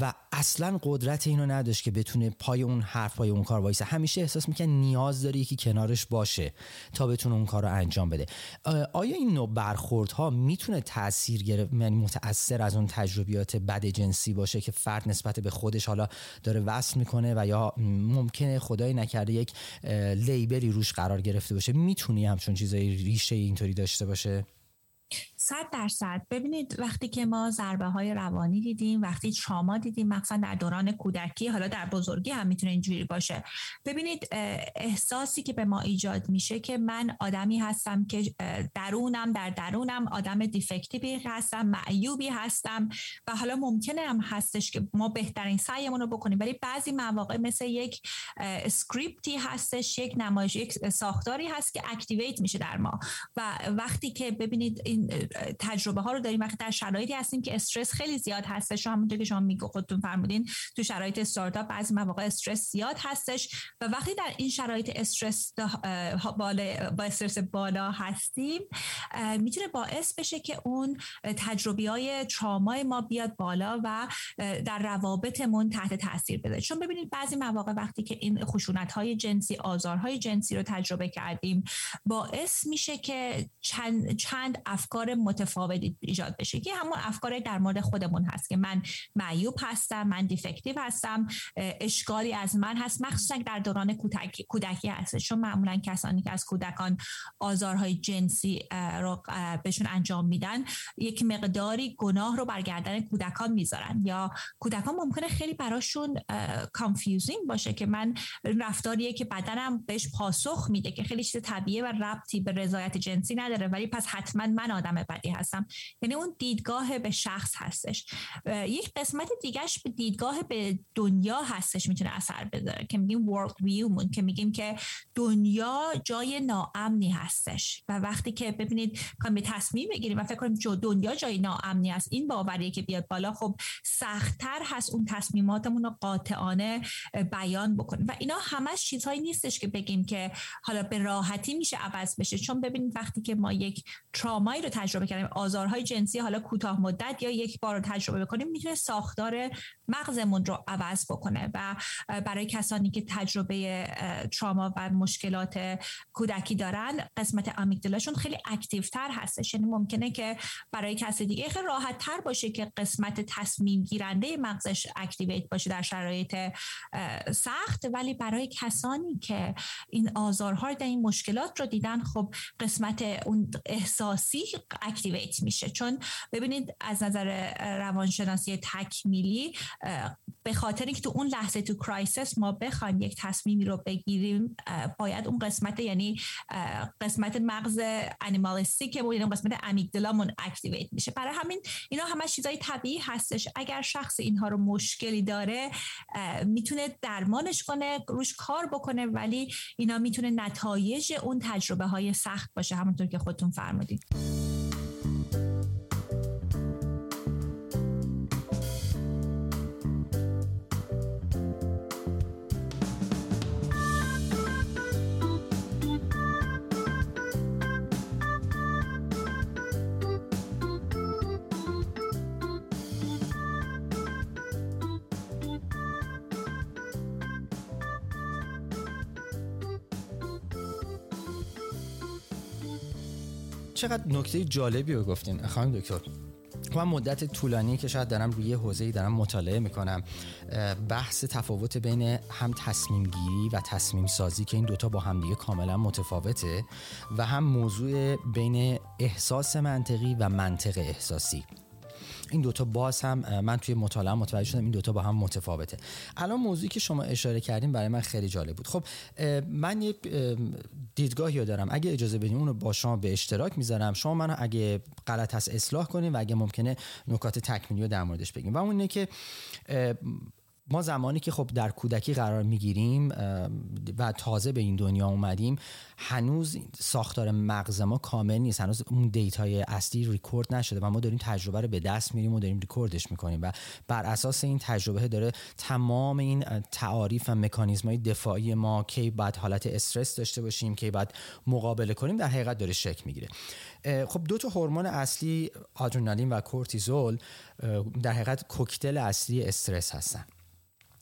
و اصلا قدرت اینو نداشت که بتونه پای اون حرف پای اون کار وایسه. همیشه احساس می‌کنه نیاز داره یکی کنارش باشه تا بتونه اون کار رو انجام بده. آیا این نوع برخوردها می‌تونه تاثیر گرفت؟ یعنی متاثر از اون تجربیات بد جنسی باشه که فرد نسبت به خودش حالا داره وصل می‌کنه و یا ممکنه خدای نکرده یک لیبلی روش قرار گرفته باشه؟ می‌تونی همچون چیزایی ریشه اینطوری داشته باشه؟ صد درصد. ببینید وقتی که ما ضربه های روانی دیدیم وقتی شاما دیدیم مخصوصا در دوران کودکی حالا در بزرگی هم می‌تونه اینجوری باشه. ببینید احساسی که به ما ایجاد میشه که من آدمی هستم که درونم در درونم آدم defective ی هستم معیوبی هستم و حالا ممکنه هم هستش که ما بهترین سعیمون رو بکنیم. ولی بعضی مواقع مثل یک script ی هستش یک نمایش یک ساختاری هست که activate میشه در ما. و وقتی که ببینید این تجربه ها رو داریم. وقتی در شرایطی هستیم که استرس خیلی زیاد هستش همونطور که شما میگو خودتون فرمودین تو شرایط استارتاپ بعضی مواقع استرس زیاد هستش و وقتی در این شرایط استرس بالا با استرس بالا هستیم می‌تونه باعث بشه که اون تجربی های ترامای ما بیاد بالا و در روابطمون تحت تاثیر بده چون ببینید بعضی مواقع وقتی که این خشونت های جنسی آزارهای جنسی رو تجربه کردیم باعث میشه که چند, چند افکار متفاوتی ایجاد بشه. که همون افکار در مورد خودمون هست که من معیوب هستم من defective هستم اشکالی از من هست. مخصوصا در دوران کودکی, کودکی هست چون معمولا کسانی که از کودکان آزارهای جنسی رو بهشون انجام میدن یک مقداری گناه رو برگردن کودکان می‌ذارن. یا کودکان ممکنه خیلی براشون confusing باشه که من رفتاریه که بدنم بهش پاسخ میده که خیلی چیز طبیعی و ربطی به رضایت جنسی نداره ولی پس حتما من آدم بدی هستم. یعنی اون دیدگاه به شخص هستش. یک قسمت دیگهش به دیدگاه به دنیا هستش می‌تونه اثر بذاره که میگیم ورلد ویومون که میگیم که دنیا جای ناامنی هستش. و وقتی که ببینید کام به تصمیم بگیریم و فکر کنیم جو دنیا جای ناامنی است این باوریه که بیاد بالا خب سختتر هست اون تصمیماتمون رو قاطعانه بیان بکنیم. و اینا همش چیزهایی نیستش که بگیم که حالا به راحتی میشه عوض بشه. چون ببینید وقتی که ما یک ترامایی رو تجربه کردیم. آزارهای جنسی حالا کوتاه مدت یا یک بار رو تجربه بکنیم می‌تونه ساختار مغزمون رو عوض بکنه و برای کسانی که تجربه تراما و مشکلات کودکی دارن قسمت amygdala شون خیلی active تر هستش. یعنی ممکنه که برای کسی دیگه خیلی راحت تر باشه که قسمت تصمیم گیرنده مغزش activate باشه در شرایط سخت. ولی برای کسانی که این آزارها رو این مشکلات رو دیدن خب قسمت اون احساسی activate میشه. چون ببینید از نظر روانشناسی تکاملی به خاطر اینکه تو اون لحظه تو crisis ما بخوایم یک تصمیمی رو بگیریم باید اون قسمت یعنی قسمت مغز animalistic که بود قسمت amygdala مون activate میشه. برای همین اینا همه چیزای طبیعی هستش. اگر شخص اینها رو مشکلی داره می‌تونه درمانش کنه روش کار بکنه ولی اینا می‌تونه نتایج اون تجربه های سخت باشه. همونطور که خودتون فرمودید چقدر نکته جالبی رو گفتین خانم دکتر. من مدت طولانی که شاید دارم روی حوزه دارم مطالعه می‌کنم بحث تفاوت بین هم تصمیم گیری و تصمیم سازی که این دوتا با همدیگه کاملا متفاوته و هم موضوع بین احساس منطقی و منطق احساسی. این دوتا باز هم من توی مطالعه متوجه شدم این دوتا با هم متفاوته. الان موضوعی که شما اشاره کردیم برای من خیلی جالب بود. خب من یک دیدگاهی دارم. اگه اجازه بدیم اونو با شما به اشتراک می‌ذارم. شما من اگه غلط هست اصلاح کنیم و اگه ممکنه نکات تکمیلی رو در موردش بگیم و اون اینه که ما زمانی که خب در کودکی قرار می‌گیریم و تازه به این دنیا اومدیم هنوز ساختار مغز ما کامل نیست. هنوز اون data ی اصلی ریکورد نشده و ما داریم تجربه رو به دست میاریم و داریم ریکوردش می‌کنیم. و بر اساس این تجربه داره تمام این تعاریف و مکانیزم های دفاعی ما کی بعد حالت استرس داشته باشیم کی بعد مقابله کنیم در حقیقت داره شکل می‌گیره. خب دو تا هورمون اصلی آدرنالین و کورتیزول در حقیقت کوکتل اصلی استرس هستن.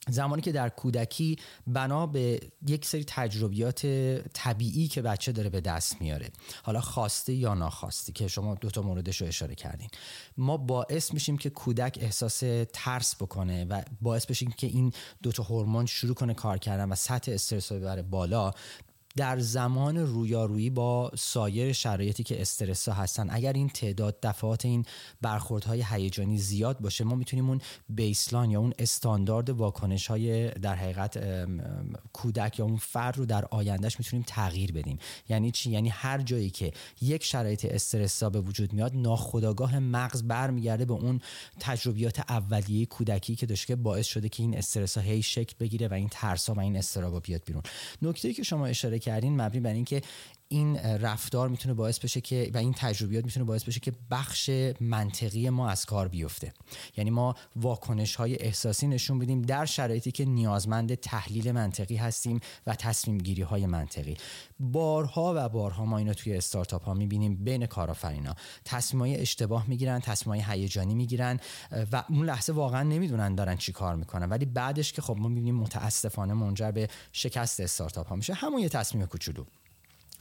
زمانی که در کودکی بنا به یک سری تجربیات طبیعی که بچه داره به دست میاره. حالا خواسته یا ناخواسته که شما دو تا موردش رو اشاره کردین. ما باعث میشیم که کودک احساس ترس بکنه و باعث بشیم که این دو تا هورمون شروع کنه کار کردن و سطح استرس رو ببره بالا. در زمان رویارویی با سایر شرایطی که استرس هستن اگر این تعداد دفعات این برخوردهای هیجانی زیاد باشه ما می‌تونیم اون بیسلان یا اون استاندارد واکنش های در حقیقت کودک یا اون فرد رو در آیندهش می‌تونیم تغییر بدیم. یعنی چی؟ یعنی هر جایی که یک شرایط استرس به وجود میاد ناخودآگاه مغز برمیگرده به اون تجربیات اولیه کودکی که داشته باعث شده که این استرس ها هی شکل بگیره و این ترس ها و این استرابا بیاد بیرون. نکته که شما اشاره کردین مبنی بر اینکه این رفتار می‌تونه باعث بشه که و این تجربیات می‌تونه باعث بشه که بخش منطقی ما از کار بیفته. یعنی ما واکنش های احساسی نشون بدیم در شرایطی که نیازمند تحلیل منطقی هستیم و تصمیم گیری های منطقی. بارها و بارها ما اینو توی استارتاپ ها می‌بینیم بین کارآفرینا. تصمیم های اشتباه می‌گیرن تصمیم های هیجانی می‌گیرن و اون لحظه واقعا نمی‌دونن دارن چی کار می‌کنن. ولی بعدش که خب ما می‌بینیم متاسفانه منجر به شکست استارتاپ ها میشه. همون یه تصمیم کوچولو.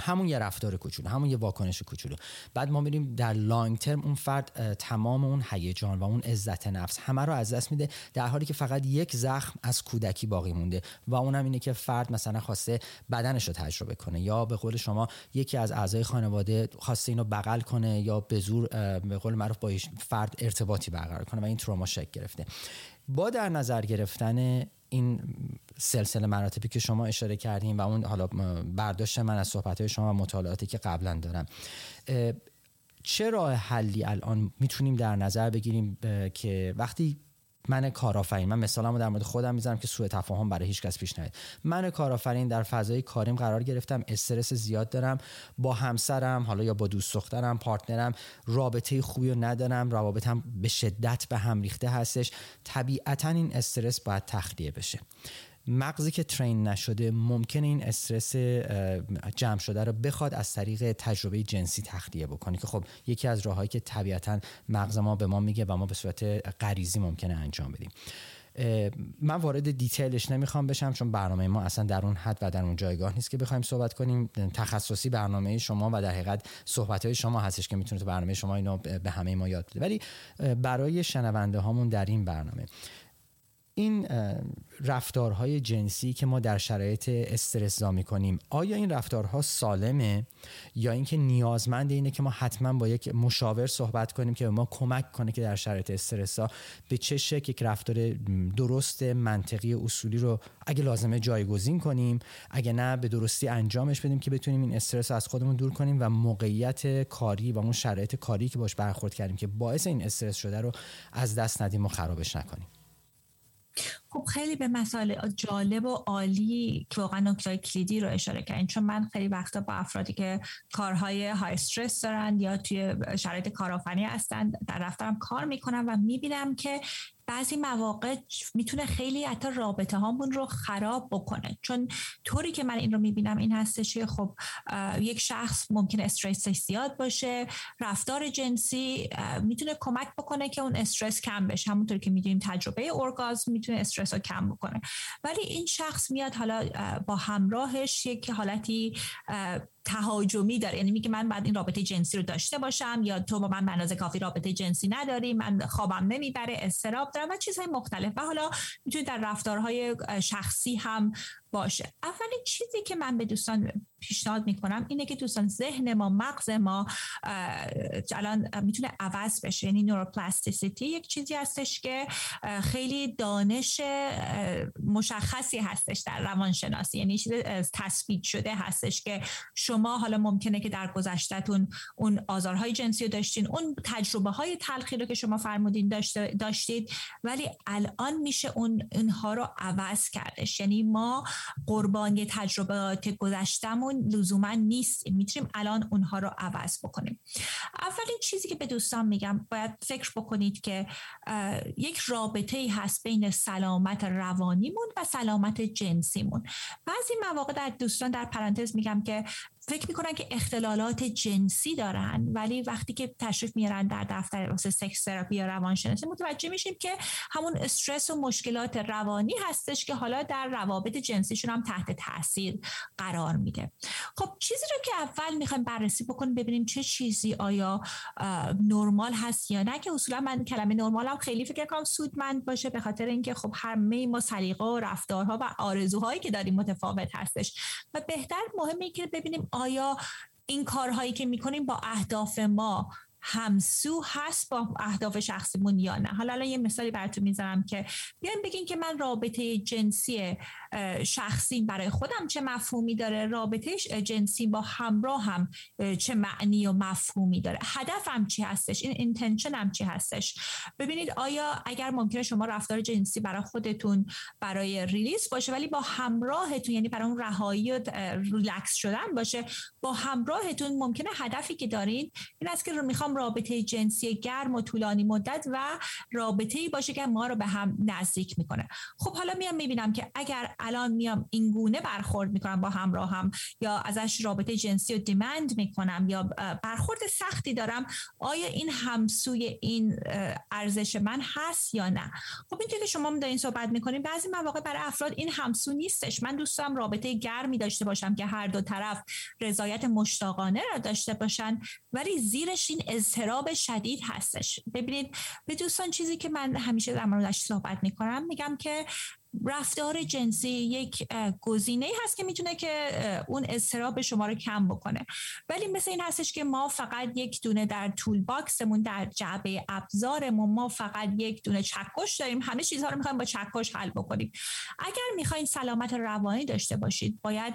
همون یه رفتار کوچولو همون یه واکنش کوچولو. بعد ما میریم در لانگ ترم اون فرد تمام اون هیجان و اون عزت نفس همه رو از دست میده در حالی که فقط یک زخم از کودکی باقی مونده و اونم اینه که فرد مثلا خواسته بدنش رو تجربه کنه یا به قول شما یکی از اعضای خانواده خواسته اینو بغل کنه یا به زور به قول معروف با فرد ارتباطی برقرار کنه و این تروما شکل گرفته. با در نظر گرفتن این سلسله مراتبی که شما اشاره کردین و اون حالا برداشت من از صحبت شما و مطالعاتی که قبلا دارم. چه راه حلی الان می‌تونیم در نظر بگیریم که وقتی من کارآفرین من مثالمو در مورد خودم می‌ذارم که سوء تفاهم برای هیچ کس پیش نیاد. من کارآفرین در فضای کاریم قرار گرفتم استرس زیاد دارم با همسرم حالا یا با دوست دخترم پارتنرم رابطه خوبی رو ندارم روابطم به شدت به هم ریخته هستش. طبیعتا این استرس باید تخلیه بشه. مغزی که ترین نشده ممکنه این استرس جمع شده رو بخواد از طریق تجربه جنسی تخلیه بکنه که خب یکی از راههایی که طبیعتا مغز ما به ما میگه و ما به صورت غریزی ممکنه انجام بدیم. من وارد دیتیلش نمی‌خوام بشم چون برنامه ما اصلا در اون حد و در اون جایگاه نیست که بخوایم صحبت کنیم. تخصصی برنامه شما و در حقیقت صحبت های شما هستش که می‌تونه تو برنامه شما اینو به همه ما یاد بده. ولی برای شنونده هامون در این برنامه. این رفتارهای جنسی که ما در شرایط استرس می کنیم آیا این رفتارها سالمه؟ یا اینکه نیازمند اینه که ما حتما با یک مشاور صحبت کنیم که به ما کمک کنه که در شرایط استرس ها به چه شکل یک رفتار درست منطقی اصولی رو اگه لازمه جایگزین کنیم اگه نه به درستی انجامش بدیم که بتونیم این استرس از خودمون دور کنیم و موقعیت کاری و اون شرایط کاری که باش برخورد کردیم که باعث این استرس شده رو از دست ندیم و خرابش نکنیم. خب خیلی به مسائل جالب و عالی که واقعا نکته کلیدی رو اشاره کردین. چون من خیلی وقتا با افرادی که کارهای های استرس دارن یا توی شرایط کارآفرینی هستن در دفترم کار می‌کنم و می‌بینم که بعضی مواقع می‌تونه خیلی حتی رابطه هامون رو خراب بکنه. چون طوری که من این رو می‌بینم این هستش که خب یک شخص ممکن استرسش زیاد باشه رفتار جنسی می‌تونه کمک بکنه که اون استرس کم بشه. همونطور که می‌دونیم تجربه اورگازم می‌تونه استرس رو کم بکنه. ولی این شخص میاد حالا با همراهش یک حالتی تهاجمی داره. یعنی میگه من بعد این رابطه جنسی رو داشته باشم یا تو با من بنازه کافی رابطه جنسی نداری من خوابم نمی‌بره استراب دارم و چیزهای مختلف. و حالا می‌تونه در رفتارهای شخصی هم باشه. اولین چیزی که من به دوستان پیشنهاد می‌کنم اینه که دوستان ذهن ما مغز ما الان می‌تونه عوض بشه. یعنی نوروپلاستیسیتی یک چیزی هستش که خیلی دانش مشخصی هستش در روانشناسی. یعنی چیز تثبیت شده هستش که شما حالا ممکنه که در گذشتهتون اون آزارهای جنسی رو داشتین اون تجربه های تلخی رو که شما فرمودین داشتید ولی الان میشه اون اونها رو عوض کردش. یعنی ما قربانی تجربات گذشتمون لزوما نیست. می‌تونیم الان اونها رو عوض بکنیم. اولین چیزی که به دوستان میگم باید فکر بکنید که یک رابطه ای هست بین سلامت روانیمون و سلامت جنسیمون. بعضی مواقع در دوستان در پرانتز میگم که فکر می‌کنن که اختلالات جنسی دارن ولی وقتی که تشریف میارن در دفتر واسه سکس تراپی یا روانشناسی متوجه میشیم که همون استرس و مشکلات روانی هستش که حالا در روابط جنسیشون هم تحت تاثیر قرار میده. خب چیزی رو که اول می‌خوایم بررسی بکنیم ببینیم چه چیزی آیا نرمال هست یا نه که اصولا من کلمه نرمال هم خیلی فکر کنم سودمند باشه به خاطر اینکه خب همه ما سلیقه و رفتارها و آرزوهایی که داریم متفاوت هستش. و بهتر مهمه که ببینیم آیا این کارهایی که می‌کنیم با اهداف ما همسو هست با اهداف شخصیمون یا نه. حالا الان یه مثالی براتون می‌ذارم که بیایم بگین که من رابطه جنسی شخصی برای خودم چه مفهومی داره رابطه جنسی با همراه هم چه معنی و مفهومی داره. هدفم چی هستش؟ این intention چی هستش؟ ببینید آیا اگر ممکنه شما رفتار جنسی برای خودتون برای release باشه ولی با همراهتون یعنی برای اون رهایی و ریلکس شدن باشه با همراهتون ممکنه هدفی که دارین این است که رو می‌خوام رابطه جنسی گرم و طولانی مدت و رابطه ای باشه که ما رو به هم نزدیک می‌کنه. خب حالا میام می‌بینم که اگر الان میام این گونه برخورد می‌کنم با همراهم یا ازش رابطه جنسی رو دیمند می‌کنم یا برخورد سختی دارم آیا این همسوی این ارزش من هست یا نه؟ خب اینطور که شما دارین صحبت می‌کنیم بعضی مواقع برای افراد این همسو نیستش. من دوست دارم رابطه گرمی داشته باشم که هر دو طرف رضایت مشتاقانه را داشته باشن ولی زیرش این اضطراب شدید هستش. ببینید به دوستان چیزی که من همیشه در موردش صحبت می‌کنم میگم که رفتار جنسی یک گزینه هست که می‌تونه که اون استراب شما رو کم بکنه. ولی مثل این هستش که ما فقط یک دونه در تول باکسمون در جعبه ابزارمون ما فقط یک دونه چکش داریم. همه چیزها رو می‌خوایم با چکش حل بکنیم. اگر می‌خواین سلامت روانی داشته باشید باید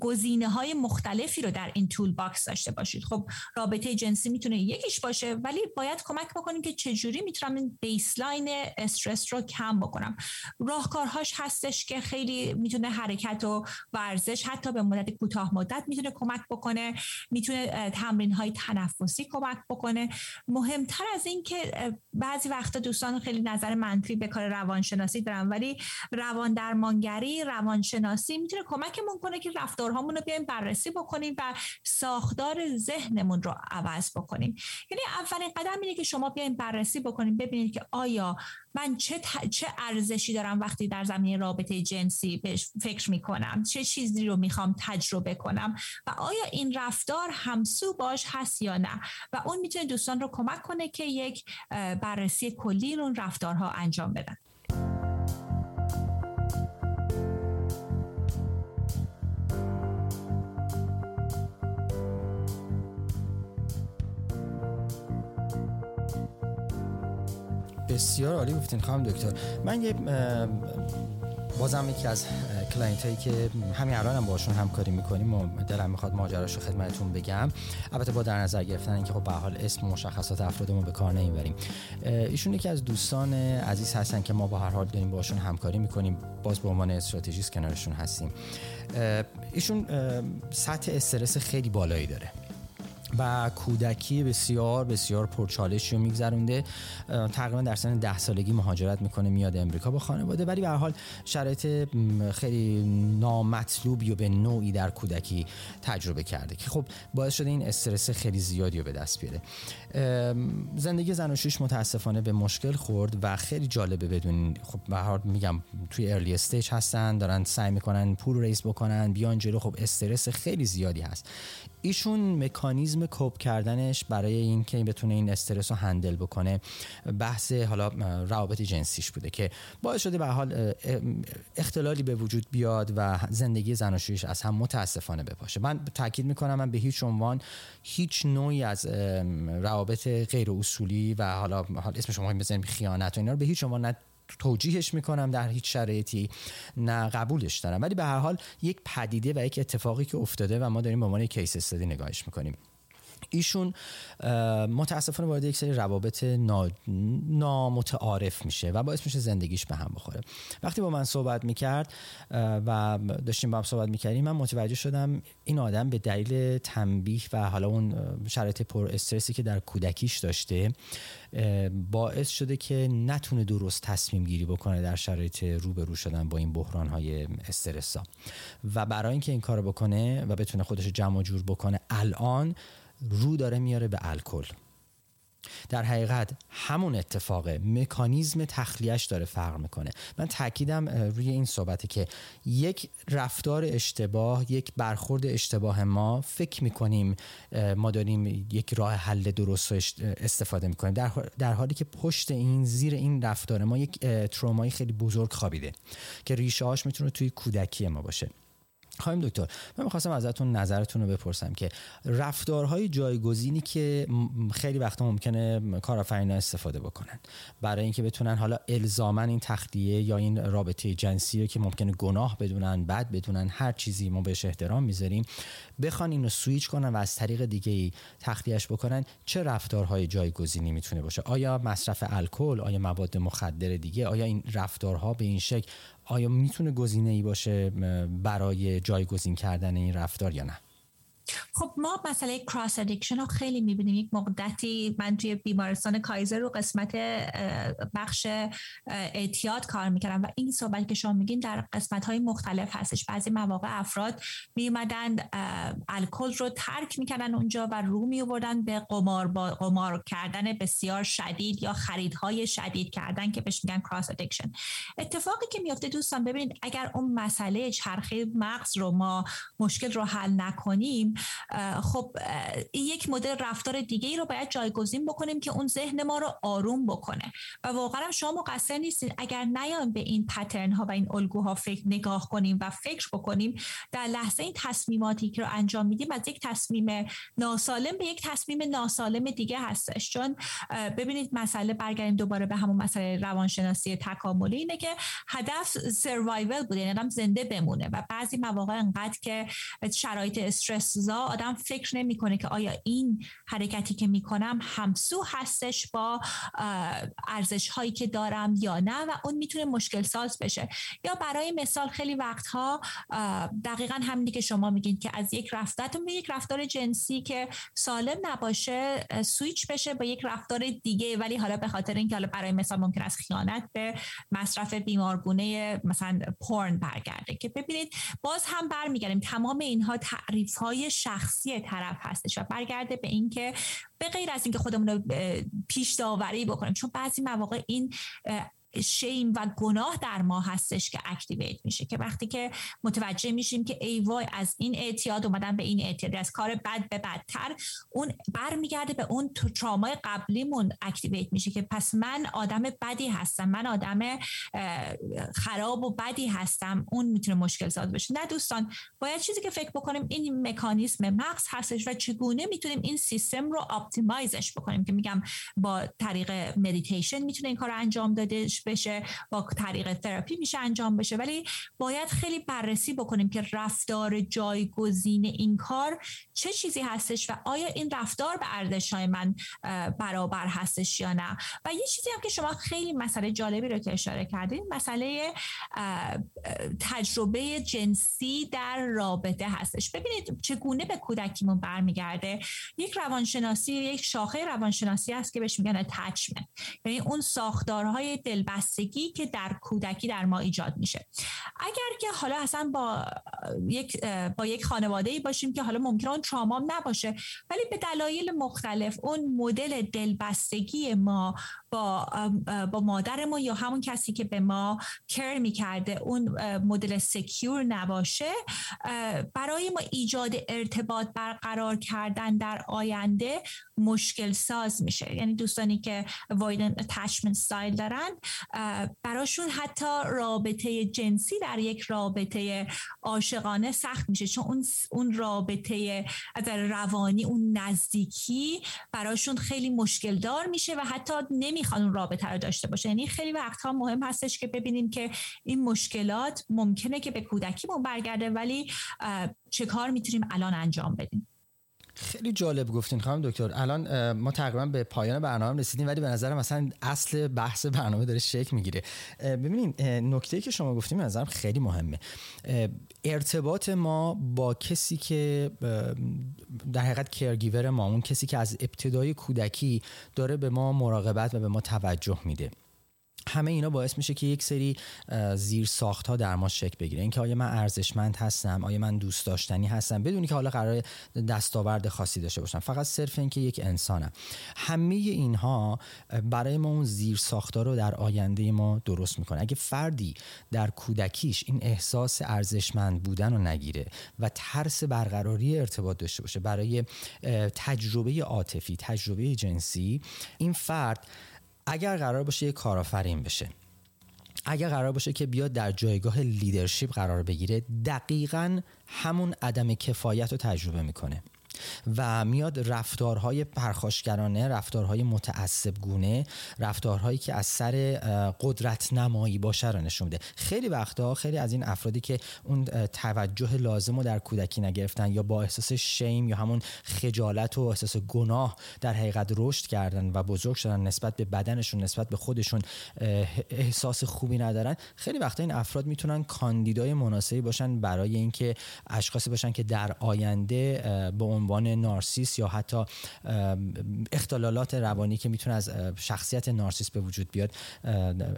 گزینه های مختلفی رو در این tool box داشته باشید. خب رابطه جنسی می‌تونه یکیش باشه ولی باید کمک بکنیم که چجوری می‌تونم این baseline استرس رو کم بکنم. راهکارهاش هستش که خیلی می‌تونه حرکت و ورزش حتی به مدت کوتاه مدت می‌تونه کمک بکنه می‌تونه تمرین های تنفسی کمک بکنه. مهمتر از این که بعضی وقتا دوستان خیلی نظر منفی به کار روانشناسی دارن ولی روان درمانگری روانشناسی می‌تونه کمکمون کنه که رفتارهامون رو بیایم بررسی بکنیم و ساختار ذهنمون رو عوض بکنیم. یعنی اولین قدم اینه که شما بیایم بررسی بکنیم ببینید که آیا من چه, چه ارزشی دارم وقتی در زمینه رابطه جنسی بهش فکر می‌کنم چه چیزی رو می‌خوام تجربه کنم و آیا این رفتار همسو باش هست یا نه؟ و اون می‌تونه دوستان رو کمک کنه که یک بررسی کلی اون رفتارها انجام بدن. بسیار عالی گفتین خانم دکتر. من یه بازم یکی از client هایی که همین الان هم باشون همکاری می‌کنیم و دلم می‌خواد ماجراش خدمتتون بگم. البته با در نظر گرفتن اینکه خب به حال اسم و مشخصات افرادمون به کار نمی‌بریم. ایشون یکی از دوستان عزیز هستن که ما با هر حال داریم باشون همکاری می‌کنیم. باز به عنوان استراتژیست کنارشون هستیم. ایشون سطح استرس خیلی بالایی داره. و کودکی بسیار بسیار پرچالشی رو میگذرونده. تقریبا در سن ده سالگی مهاجرت می‌کنه میاد امریکا با خانواده. ولی به حال شرایط خیلی نامطلوبی و به نوعی در کودکی تجربه کرده که خب باعث شده این استرس خیلی زیادی رو به دست بیاره. زندگی زناشویش متاسفانه به مشکل خورد و خیلی جالبه بدون خب به حال میگم توی early stage هستن دارن سعی می‌کنن پول raise بکنن بیان جلو. خب استرس خیلی زیادی هست. ایشون مکانیزم cope کردنش برای اینکه بتونه این استرس رو handle بکنه بحث حالا روابط جنسیش بوده که باعث شده به حال اختلالی به وجود بیاد و زندگی زناشویش از هم متاسفانه بپاشه. من تاکید می‌کنم من به هیچ عنوان هیچ نوعی از روابط غیر اصولی و حالا اسم شما بزنیم خیانت و اینا رو به هیچ عنوان توجیهش می‌کنم در هیچ شرایطی نه قبولش دارم. ولی به هر حال یک پدیده و یک اتفاقی که افتاده و ما داریم به عنوان کیس استادی نگاهش می‌کنیم. ایشون متاسفانه وارد یک سری روابط نامتعارف میشه و باعث میشه زندگیش به هم بخوره. وقتی با من صحبت می‌کرد و داشتیم با هم صحبت می‌کردیم من متوجه شدم این آدم به دلیل تنبیه و حالا اون شرایط پر استرسی که در کودکیش داشته باعث شده که نتونه درست تصمیم گیری بکنه در شرایط روبرو شدن با این بحران های استرسا و برای اینکه این کارو بکنه و بتونه خودش جمع جور بکنه الان رو داره میاره به الکل. در حقیقت همون اتفاق مکانیزم تخلیهش داره فرق می‌کنه. من تاکیدم روی این صحبته که یک رفتار اشتباه یک برخورد اشتباه ما فکر می‌کنیم ما داریم یک راه حل درست استفاده می‌کنیم. در, حالی که پشت این زیر این رفتار ما یک ترومایی خیلی بزرگ خوابیده که ریشه هاش می‌تونه توی کودکی ما باشه. خواهیم دکتر من می‌خواستم ازتون نظرتون رو بپرسم که رفتارهای جایگزینی که خیلی وقتا ممکنه کارآفرینا استفاده بکنن. برای اینکه بتونن حالا الزاما این تخلیه یا این رابطه جنسی رو که ممکنه گناه بدونن بد بدونن هر چیزی ما بهش احترام می‌ذاریم بخوان اینو سویچ کنن و از طریق دیگه ای تخلیهش بکنن چه رفتارهای جایگزینی می‌تونه باشه؟ آیا مصرف الکل آیا مواد مخدر دیگه آیا این رفتارها به این شکل آیا می‌تونه گزینه ای باشه برای جایگزین کردن این رفتار یا نه؟ خب ما مسئله cross addiction رو خیلی می‌بینیم. یک مدتی من توی بیمارستان کایزر رو قسمت بخش اعتیاد کار می‌کردم و این صحبت که شما میگین در قسمت های مختلف هستش. بعضی مواقع افراد میومدن الکل رو ترک می‌کردن اونجا و رو میوردن به قمار با قمار کردن بسیار شدید یا خریدهای شدید کردن که بهش میگن cross addiction اتفاقی که میفته دوستان ببینید اگر اون مسئله چرخه مغز رو ما مشکل رو حل نکنیم خب یک مدل رفتار دیگه ای رو باید جایگزین بکنیم که اون ذهن ما رو آروم بکنه. و واقعا شما مقصر نیستید اگر نیایم به این پترن ها و این الگوها فکر نگاه کنیم و فکر بکنیم در لحظه این تصمیماتی که رو انجام میدیم از یک تصمیم ناسالم به یک تصمیم ناسالم دیگه هستش. چون ببینید مسئله برگردیم دوباره به همون مسئله روانشناسی تکاملی. اینه که هدف سروایول بوده یعنی زنده بمونه. و بعضی مواقع انقدر که شرایط استرس آدم فکر نمی‌کنه که آیا این حرکتی که می‌کنم همسو هستش با ارزش هایی که دارم یا نه و اون می‌تونه مشکل ساز بشه. یا برای مثال خیلی وقتها دقیقا همینی که شما میگین که از یک رفتارتون به یک رفتار جنسی که سالم نباشه سویچ بشه با یک رفتار دیگه. ولی حالا به خاطر اینکه حالا برای مثال ممکن است خیانت به مصرف بیمارگونه مثلا پورن برگرده که ببینید باز هم برمیگردیم. تمام اینها تعریف های شخصی طرف هستش و برگرده به اینکه به غیر از اینکه خودمون رو پیش داوری بکنیم. چون بعضی مواقع این شیم و گناه در ما هستش که اکتیویت میشه که وقتی که متوجه میشیم که ای وای از این اعتیاد اومدن به این اعتیاد از کار بد به بدتر اون برمیگرده به اون ترامای قبلیمون activate میشه که پس من آدم بدی هستم من آدم خراب و بدی هستم اون می‌تونه مشکل ساز بشه نه دوستان باید چیزی که فکر بکنیم این مکانیزم مغز هستش و چگونه می‌تونیم این سیستم رو optimize ش بکنیم که میگم با طریق مدیتیشن می‌تونه این کار انجام داده بشه با طریق تراپی میشه انجام بشه. ولی باید خیلی بررسی بکنیم که رفتار جایگزین این کار چه چیزی هستش و آیا این رفتار به ارزش های من برابر هستش یا نه. و یه چیزی هم که شما خیلی مسئله جالبی رو که اشاره کردین مسئله تجربه جنسی در رابطه هستش. ببینید چگونه به کودکیمون برمیگرده. یک روانشناسی یک شاخه روانشناسی هست که بهش میگن اتچمنت یعنی اون ساختارهای دلبر دلبستگی که در کودکی در ما ایجاد میشه. اگر که حالا اصلا با یک با یک خانواده باشیم که حالا ممکنه اون ترامام نباشه ولی به دلایل مختلف اون مدل دلبستگی ما با با مادرمون یا همون کسی که به ما کر می‌کرده اون مدل سکیور نباشه برای ما ایجاد ارتباط برقرار کردن در آینده مشکل ساز میشه. یعنی دوستانی که avoidant attachment style دارن براشون حتی رابطه جنسی در یک رابطه عاشقانه سخت میشه. چون اون اون رابطه در روانی اون نزدیکی براشون خیلی مشکل دار میشه و حتی نمی‌خوان اون رابطه رو داشته باشه. یعنی خیلی وقتها مهم هستش که ببینیم که این مشکلات ممکنه که به کودکیمون برگرده ولی چه کار می‌تونیم الان انجام بدیم؟ خیلی جالب گفتین خانم دکتر. الان ما تقریبا به پایان برنامه رسیدیم ولی به نظر مثلا اصل بحث برنامه داره شکل می‌گیره. ببینید نکته که شما گفتیم به نظرم خیلی مهمه. ارتباط ما با کسی که در حقیقت کرگیور ما اون کسی که از ابتدای کودکی داره به ما مراقبت و به ما توجه میده. همه اینا باعث میشه که یک سری زیر ساخت ها در ما شکل بگیره. اینکه آیا من ارزشمند هستم؟ آیا من دوست داشتنی هستم؟ بدونی که حالا قرار دستاورد خاصی داشته باشم. فقط صرف اینکه یک انسانم. همه اینها برای ما اون زیر ساخت رو در آینده ما درست می‌کنه. اگه فردی در کودکیش این احساس ارزشمند بودن رو نگیره و ترس برقراری ارتباط داشته باشه برای تجربه عاطفی تجربه جنسی این فرد اگر قرار باشه یه کارآفرین بشه. اگر قرار باشه که بیاد در جایگاه لیدرشپ قرار بگیره دقیقا همون عدم کفایت رو تجربه می‌کنه. و میاد رفتارهای پرخاشگرانه رفتارهای متعصب گونه رفتارهایی که از سر قدرت نمایی باشه رو نشون میده. خیلی وقتا خیلی از این افرادی که اون توجه لازم رو در کودکی نگرفتن یا با احساس شیم یا همون خجالت و احساس گناه در حقیقت رشد کردن و بزرگ شدن نسبت به بدنشون نسبت به خودشون احساس خوبی ندارن خیلی وقتا این افراد می‌تونن کاندیدای مناسبی باشن برای اینکه اشخاصی باشن که در آینده به عنوان نارسیس یا حتی اختلالات روانی که می‌تونه از شخصیت نارسیس به وجود بیاد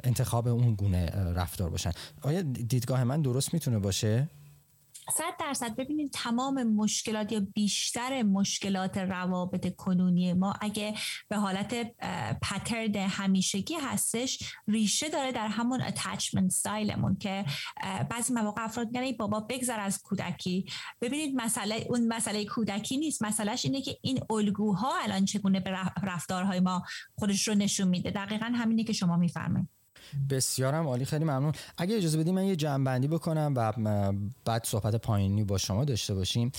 انتخاب اون گونه رفتار باشن. آیا دیدگاه من درست می‌تونه باشه؟ صد درصد. ببینید تمام مشکلات یا بیشتر مشکلات روابط کنونی ما اگه به حالت پترن همیشگی هستش ریشه داره در همون اتچمنت ستایلمون که بعضی مواقع افراد میگن بابا بگذر از کودکی. ببینید مسئله اون مسئله کودکی نیست. مسئلهش اینه که این الگوها الان چگونه به رفتارهای ما خودش رو نشون میده. دقیقا همینه که شما میفرمایید. بسیارم عالی خیلی ممنون. اگه اجازه بدیم من یه جمع بکنم و بعد صحبت پایینی با شما داشته باشیم.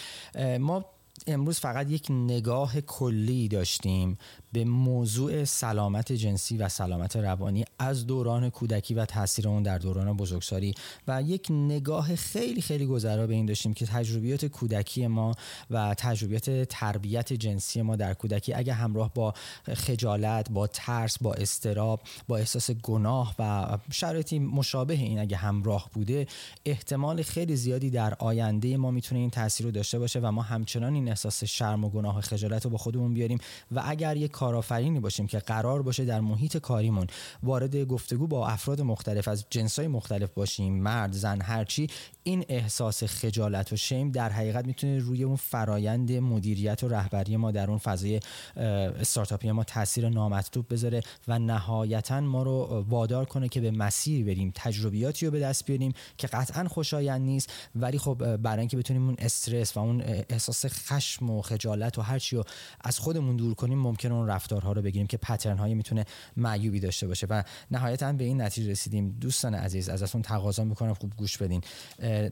ما امروز فقط یک نگاه کلی داشتیم به موضوع سلامت جنسی و سلامت روانی از دوران کودکی و تاثیر اون در دوران بزرگسالی. و یک نگاه خیلی خیلی گذرا به این داشتیم که تجربیات کودکی ما و تجربیات تربیت جنسی ما در کودکی اگه همراه با خجالت با ترس با استراب با احساس گناه و شرایطی مشابه این اگه همراه بوده احتمال خیلی زیادی در آینده ما می‌تونه این تاثیر رو داشته باشه و ما همچنان این احساس شرم و گناه و خجالت رو با خودمون بیاریم. و اگر یک کارآفرینی باشیم که قرار باشه در محیط کاریمون وارد گفتگو با افراد مختلف از جنسای مختلف باشیم مرد زن هرچی این احساس خجالت و شیم در حقیقت می‌تونه روی اون فرایند مدیریت و رهبری ما در اون فضای استارتاپی ما تاثیر نامطلوب بذاره و نهایتا ما رو وادار کنه که به مسیر بریم تجربیاتی رو به دست بیاریم که قطعا خوشایند نیست ولی خب برای اینکه بتونیم اون استرس و اون احساس خشم و خجالت و هرچی رو از خودمون دور کنیم ممکن اون رفتارها رو بگیریم که پترن هایی می‌تونه معیوبی داشته باشه. و نهایتا به این نتیجه رسیدیم. دوستان عزیز ازتون تقاضا می‌کنم خوب گوش بدین.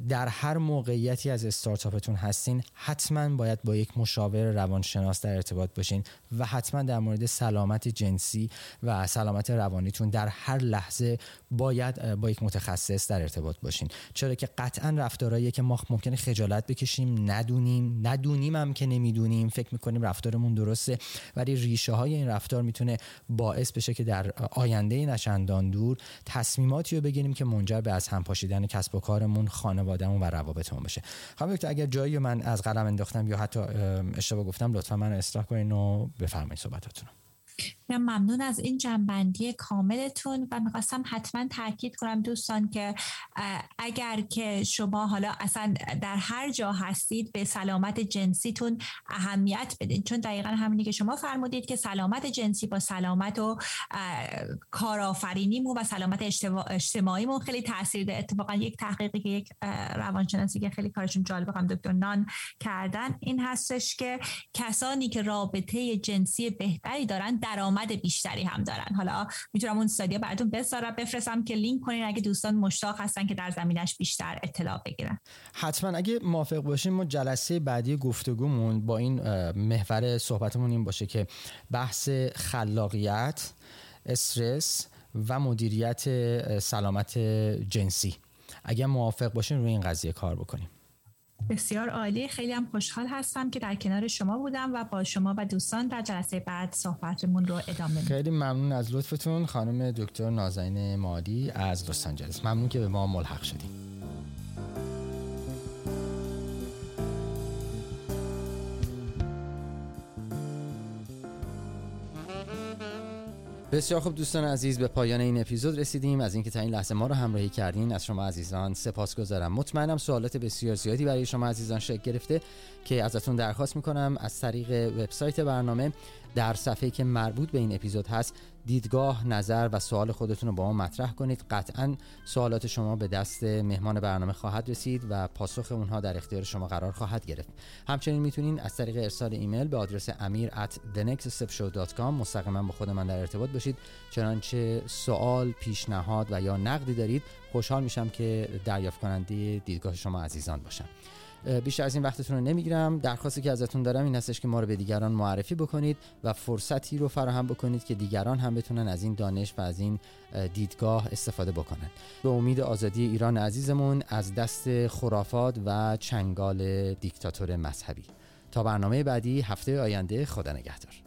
در هر موقعیتی از استارتاپتون هستین حتما باید با یک مشاور روانشناس در ارتباط باشین و حتما در مورد سلامت جنسی و سلامت روانیتون در هر لحظه باید با یک متخصص در ارتباط باشین. چرا که قطعا رفتارهایی که ما ممکنه خجالت بکشیم ندونیم. ندونیم هم که نمی‌دونیم. فکر می‌کنیم رفتارمون درسته ولی ریشه های این رفتار می‌تونه باعث بشه که در آینده نشندان دور تصمیماتی رو بگیریم که منجر به از هم پاشیدن کسب و کارمون خانوادهمون و روابطمون بشه. خانم دکتر اگر جایی من از قلم انداختم یا حتی اشتباه گفتم لطفا من اصلاح کنین و بفرمایید صحبتاتون ممنون از این جنبندی کاملتون و می‌خواستم حتما تاکید کنم دوستان که اگر که شما حالا اصلا در هر جا هستید به سلامت جنسیتون اهمیت بدین. چون دقیقا همینی که شما فرمودید که سلامت جنسی با سلامت و کارآفرینیمون و سلامت اجتماعیمون خیلی تاثیر داره. اتفاقا یک تحقیقی که یک روانشناسی که خیلی کارشون جالب هم دکتر نان کردن این هستش که کسانی که رابطه جنسی بهتری دارن درآمد بیشتری هم دارن. حالا می‌تونم اون استادیا براتون بذارم بفرستم که لینک کنین. اگه دوستان مشتاق هستن که در زمینش بیشتر اطلاع بگیرن. حتما. اگه موافق باشیم ما جلسه بعدی گفتگومون با این محور صحبتمون این باشه که بحث خلاقیت استرس و مدیریت سلامت جنسی. اگر موافق باشین روی این قضیه کار بکنیم. بسیار عالی. خیلی هم خوشحال هستم که در کنار شما بودم و با شما و دوستان در جلسه بعد صحبتمون رو ادامه میدم خیلی ممنون از لطفتون. خانم دکتر نازنین مالی از لس آنجلس. ممنون که به ما ملحق شدیم. بسیار خوب دوستان عزیز به پایان این اپیزود رسیدیم. از اینکه تا این لحظه ما رو همراهی کردین از شما عزیزان سپاس گذارم مطمئنم سوالات بسیار زیادی برای شما عزیزان شکل گرفته که ازتون درخواست می‌کنم. از طریق وبسایت برنامه در صفحه که مربوط به این اپیزود هست دیدگاه نظر و سوال خودتون رو با ما مطرح کنید. قطعا سوالات شما به دست مهمان برنامه خواهد رسید و پاسخ اونها در اختیار شما قرار خواهد گرفت. همچنین می‌تونین از طریق ارسال ایمیل به آدرس امیر at thenextstepshow.com مستقیما با خود من در ارتباط باشید. چنانچه سوال پیشنهاد و یا نقدی دارید خوشحال میشم که دریافت کننده دیدگاه شما عزیزان باشم. بیشتر از این وقتتون رو نمی‌گیرم. درخواستی که ازتون دارم این هستش که ما رو به دیگران معرفی بکنید و فرصتی رو فراهم بکنید که دیگران هم بتونن از این دانش و از این دیدگاه استفاده بکنن. به امید آزادی ایران عزیزمون از دست خرافات و چنگال دیکتاتور مذهبی. تا برنامه بعدی هفته آینده خدا نگهدار.